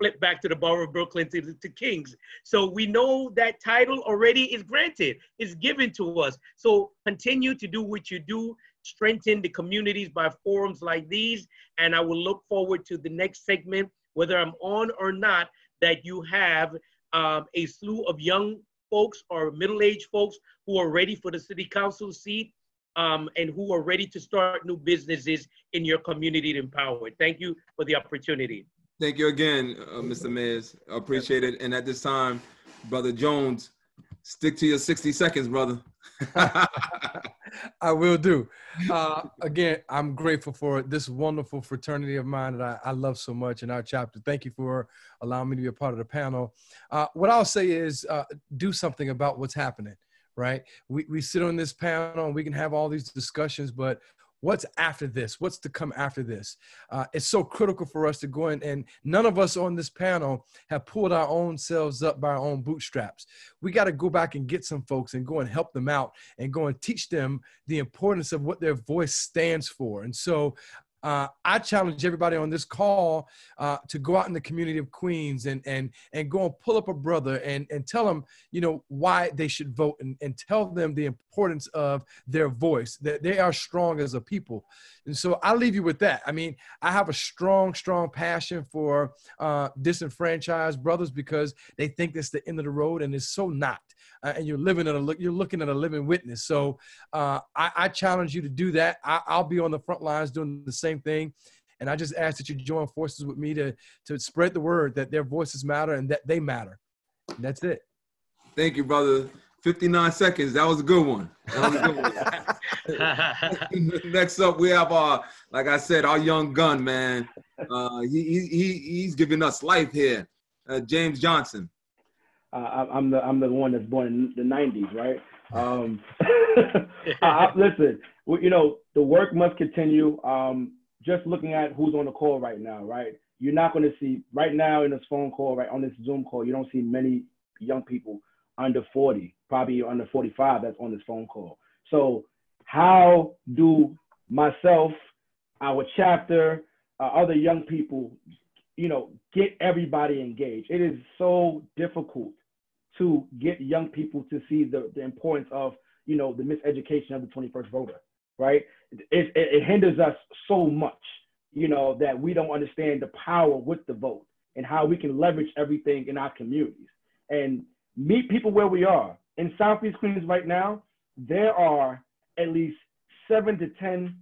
flip back to the borough of Brooklyn to, to Kings. So we know that title already is granted, is given to us. So continue to do what you do, strengthen the communities by forums like these. And I will look forward to the next segment, whether I'm on or not, that you have um, a slew of young folks or middle-aged folks who are ready for the city council seat um, and who are ready to start new businesses in your community to empower. Thank you for the opportunity. Thank you again, uh, Mr. Mayers. Appreciate it. And at this time, Brother Jones, stick to your 60 seconds, brother. [LAUGHS] I will do. Uh, again, I'm grateful for this wonderful fraternity of mine that I, I, love so much in our chapter. Thank you for allowing me to be a part of the panel. Uh, what I'll say is uh, do something about what's happening, right? We, we sit on this panel and we can have all these discussions, but what's after this? What's to come after this? Uh, it's so critical for us to go in and none of us on this panel have pulled our own selves up by our own bootstraps. We got to go back and get some folks and go and help them out and go and teach them the importance of what their voice stands for. And so uh, I challenge everybody on this call uh, to go out in the community of Queens and and and go and pull up a brother and and tell them you know why they should vote and, and tell them the importance of their voice that they are strong as a people. And so I leave you with that. I mean, I have a strong, strong passion for uh, disenfranchised brothers because they think that's the end of the road, and it's so not uh, and you're living at a look, you're looking at a living witness. So uh, I, I, challenge you to do that. I, I'll be on the front lines doing the same thing. And I just ask that you join forces with me to to spread the word that their voices matter and that they matter. And that's it. Thank you, brother. 59 seconds. That was a good one. A good one. [LAUGHS] Next up, we have our, like I said, our young gun, man. Uh, he, he, he's giving us life here. Uh, James Johnson uh, I'm the I'm the one that's born in the '90s, right? Um, [LAUGHS] I, listen, you know, the work must continue. Um, just looking at who's on the call right now, right? You're not going to see right now in this phone call, right on this Zoom call, you don't see many young people under 40, probably under 45 that's on this phone call. So how do myself, our chapter, uh, other young people, you know, get everybody engaged? It is so difficult to get young people to see the, the importance of, you know, the miseducation of the 21st voter, right? It, it, it hinders us so much, you know, that we don't understand the power with the vote and how we can leverage everything in our communities and meet people where we are. In Southeast Queens right now, there are at least seven to 10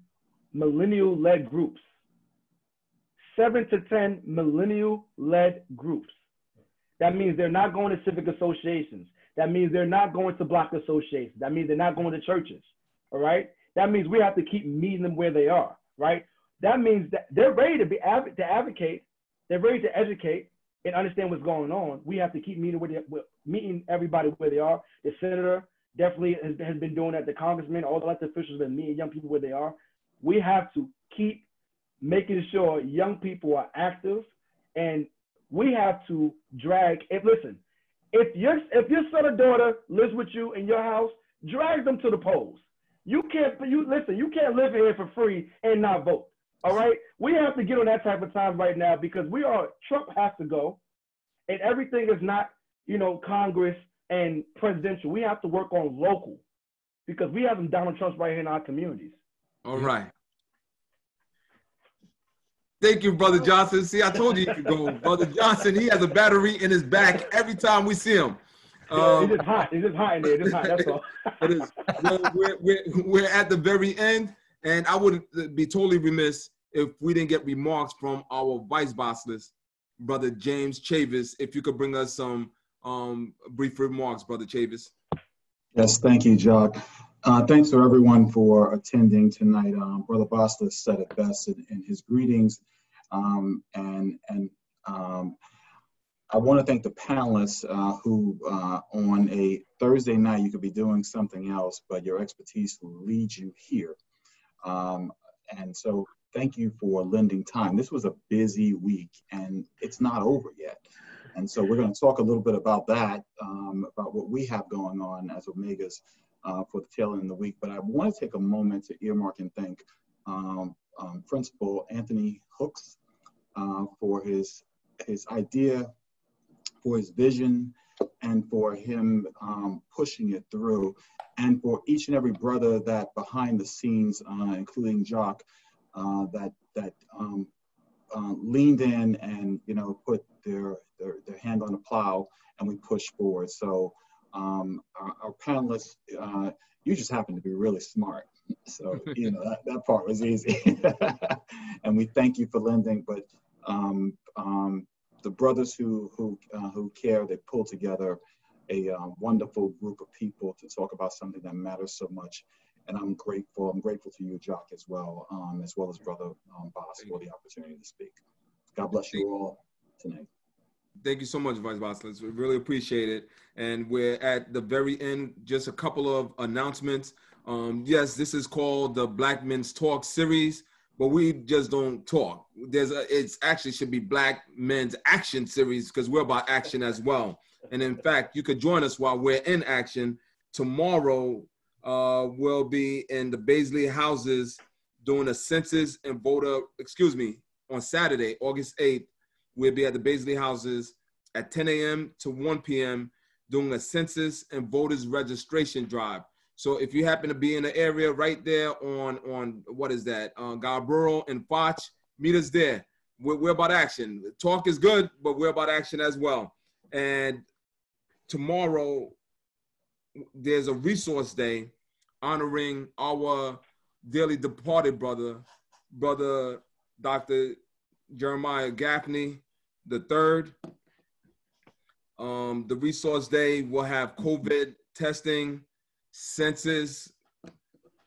millennial led groups. Seven to 10 millennial led groups. That means they're not going to civic associations. That means they're not going to block associations. That means they're not going to churches. All right. That means we have to keep meeting them where they are. Right. That means that they're ready to be to advocate. They're ready to educate and understand what's going on. We have to keep meeting with, with meeting everybody where they are. The senator definitely has, has been doing that. The congressman, all the elected officials have been meeting young people where they are. We have to keep making sure young people are active and we have to drag and listen if your if your son or daughter lives with you in your house drag them to the polls. You can't you listen you can't live here for free and not vote all right? We have to get on that type of time right now because we are trump has to go and everything is not you know congress and presidential. We have to work on local because we have some donald trumps right here in our communities. All right Thank you, Brother Johnson. See, I told you you could go. Brother Johnson, he has a battery in his back every time we see him. Um, it's just hot. It's just hot in there. It's hot. That's all. [LAUGHS] it is. We're, we're, we're, we're, at the very end, and I would be totally remiss if we didn't get remarks from our vice Basileus, Brother James Chavis. If you could bring us some um, brief remarks, Brother Chavis. Yes, thank you, Jock. Uh, thanks to everyone for attending tonight. Um, Brother Basileus said it best in, in his greetings. Um, and and um, I want to thank the panelists uh, who, uh, on a Thursday night, you could be doing something else, but your expertise will lead you here. Um, and so, thank you for lending time. This was a busy week, and it's not over yet. And so, we're going to talk a little bit about that, um, about what we have going on as Omegas uh, for the tail end of the week. But I want to take a moment to earmark and thank um, um, Principal Anthony Hooks uh, for his his idea, for his vision, and for him um, pushing it through, and for each and every brother that behind the scenes, uh, including Jock, uh, that that um, uh, leaned in and you know put their, their their hand on the plow, and we pushed forward. So um, our, our, panelists, uh, you just happen to be really smart. [LAUGHS] So, you know, that, that part was easy. [LAUGHS] and we thank you for lending, but um, um, the brothers who, who, uh, who care, they pull together a uh, wonderful group of people to talk about something that matters so much. And I'm grateful. I'm grateful to you, Jock, as well, um, as well as Brother um, Boss for the opportunity to speak. God bless you all tonight. Thank you so much, Vice Basileus. We really appreciate it. And we're at the very end, just a couple of announcements. Um, yes, this is called the Black Men's Talk series, but we just don't talk. There's a, it's actually should be Black Men's Action series because we're about action as well. And in fact, you could join us while we're in action. Tomorrow, uh, we'll be in the Baisley houses doing a census and voter, excuse me, on Saturday, August 8th, We'll be at the Baisley houses at 10 a.m. to 1 p.m. doing a census and voters registration drive. So if you happen to be in the area right there on on what is that, uh, and Foch, meet us there. We're, we're about action. Talk is good, but we're about action as well. And tomorrow there's a resource day honoring our dearly departed brother, brother Dr. Jeremiah Gaffney, the third. Um, the resource day will have COVID testing, census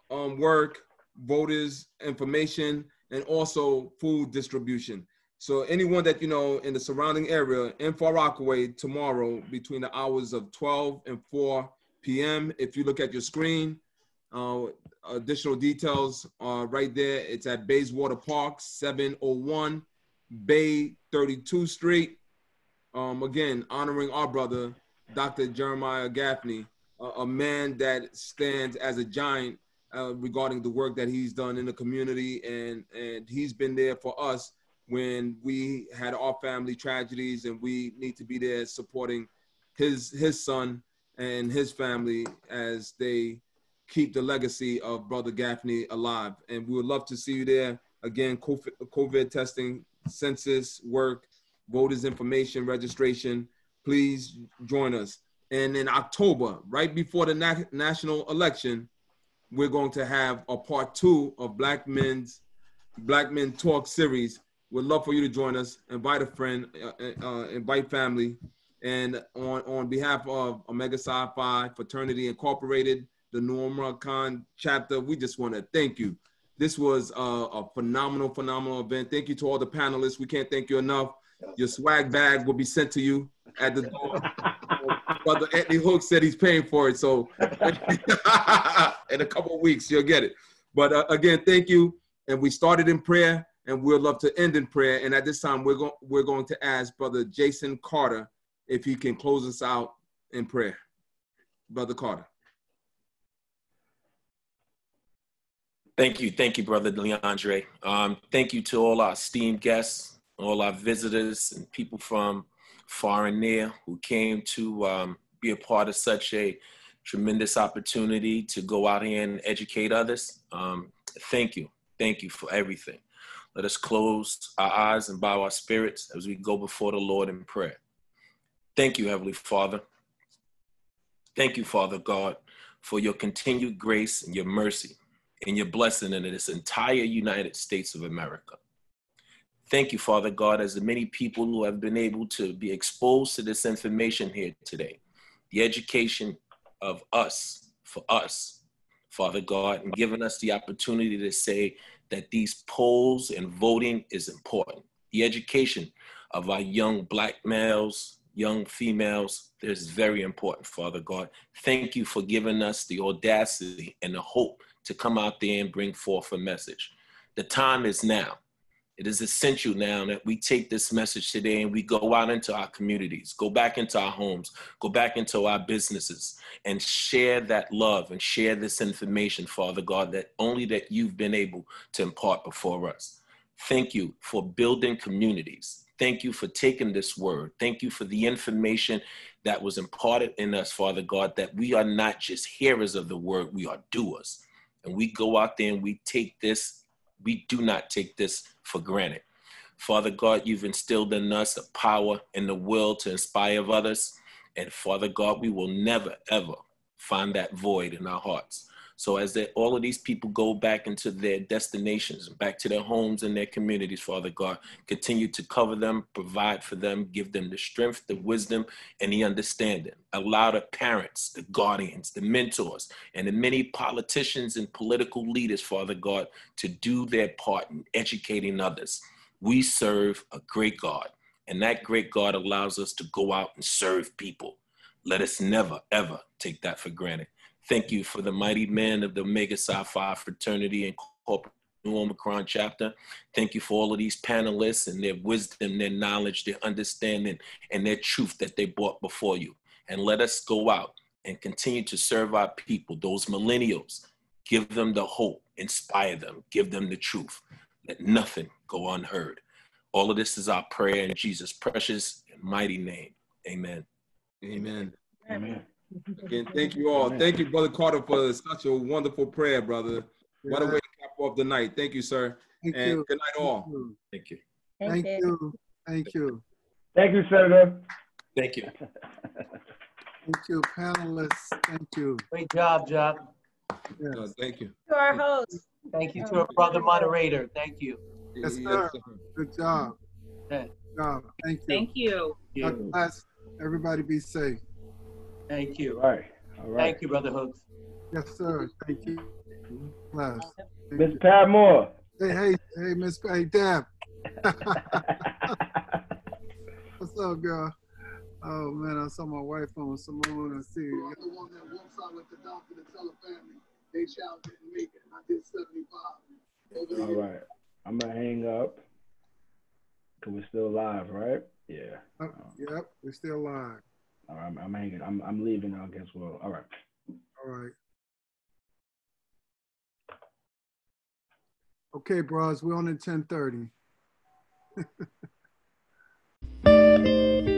um, work, voters information, and also food distribution. So anyone that you know in the surrounding area in Far Rockaway tomorrow between the hours of 12 and 4 p.m. If you look at your screen, Uh, additional details are right there. It's at Bayswater Park, 701 Bay 32 Street. Um, again, honoring our brother, Dr. Jeremiah Gaffney, a, a man that stands as a giant uh, regarding the work that he's done in the community, and and he's been there for us when we had our family tragedies, and we need to be there supporting his his son and his family as they keep the legacy of Brother Gaffney alive. And we would love to see you there. Again, COVID, COVID testing, census work, voters information registration. Please join us. And in October, right before the na- national election, we're going to have a part two of Black Men's Black Men Talk series. We'd love for you to join us. Invite a friend, uh, uh, invite family. And on, on behalf of Omega Psi Phi Fraternity Incorporated, the Nu Omicron chapter, we just want to thank you. This was a, a phenomenal, phenomenal event. Thank you to all the panelists. We can't thank you enough. Your swag bag will be sent to you at the door. [LAUGHS] Brother Anthony Hook said he's paying for it, so [LAUGHS] in a couple of weeks you'll get it. But uh, again, thank you. And we started in prayer, and we'd love to end in prayer. And at this time, we're going we're going to ask Brother Jason Carter if he can close us out in prayer. Brother Carter. Thank you. Thank you, Brother Leandre. Um, thank you to all our esteemed guests, all our visitors, and people from far and near who came to um, be a part of such a tremendous opportunity to go out here and educate others. Um, thank you. Thank you for everything. Let us close our eyes and bow our spirits as we go before the Lord in prayer. Thank you, Heavenly Father. Thank you, Father God, for your continued grace and your mercy and your blessing in this entire United States of America. Thank you, Father God, as the many people who have been able to be exposed to this information here today, the education of us, for us, Father God, and giving us the opportunity to say that these polls and voting is important. The education of our young black males, young females, is very important, Father God. Thank you for giving us the audacity and the hope to come out there and bring forth a message. The time is now. It is essential now that we take this message today and we go out into our communities, go back into our homes, go back into our businesses and share that love and share this information, Father God, that only that you've been able to impart before us. Thank you for building communities. Thank you for taking this word. Thank you for the information that was imparted in us, Father God, that we are not just hearers of the word, we are doers and we go out there and we take this, we do not take this for granted. Father God, you've instilled in us the power and the will to inspire others. And Father God, we will never, ever find that void in our hearts. So as they, all of these people go back into their destinations, back to their homes and their communities, Father God, continue to cover them, provide for them, give them the strength, the wisdom, and the understanding. Allow the parents, the guardians, the mentors, and the many politicians and political leaders, Father God, to do their part in educating others. We serve a great God, and that great God allows us to go out and serve people. Let us never, ever take that for granted. Thank you for the mighty men of the Omega Psi Phi fraternity and corporate Nu Omicron chapter. Thank you for all of these panelists and their wisdom, their knowledge, their understanding, and their truth that they brought before you. And let us go out and continue to serve our people, those millennials. Give them the hope, inspire them, give them the truth. Let nothing go unheard. All of this is our prayer in Jesus' precious and mighty name. Amen. Amen. Amen. Again, thank you all. Thank you, Brother Carter, for such a wonderful prayer, brother. What a way to cap off the night. Thank you, sir. Thank and you. good night, all. Thank you. Thank you. Thank you. Thank you, Senator. Thank you. Thank you, panelists. Thank you. Great job, Job. Yes. Uh, thank you. To our host. Thank you to our brother moderator. Thank you. Yes, sir. Good job. Good job. Thank you. Thank you. God bless. Everybody be safe. Thank you. All right. All right. Thank you, Brother Hooks. Yes, sir. Thank you. Bless. Miss Moore. Hey, hey, hey, Miss Hey, Deb. [LAUGHS] What's up, girl? Oh man, I saw my wife on Simone and see. The one that walks out like the doctor to tell the family. They shout didn't make it. I did 75. All right. I'm gonna hang up. Cause we're still live, right? Yeah. Uh, yep, we're still live. All right, I'm, I'm hanging. I'm I'm leaving. I guess. Well, all right. All right. Okay, bros, we're on at 1030. [LAUGHS]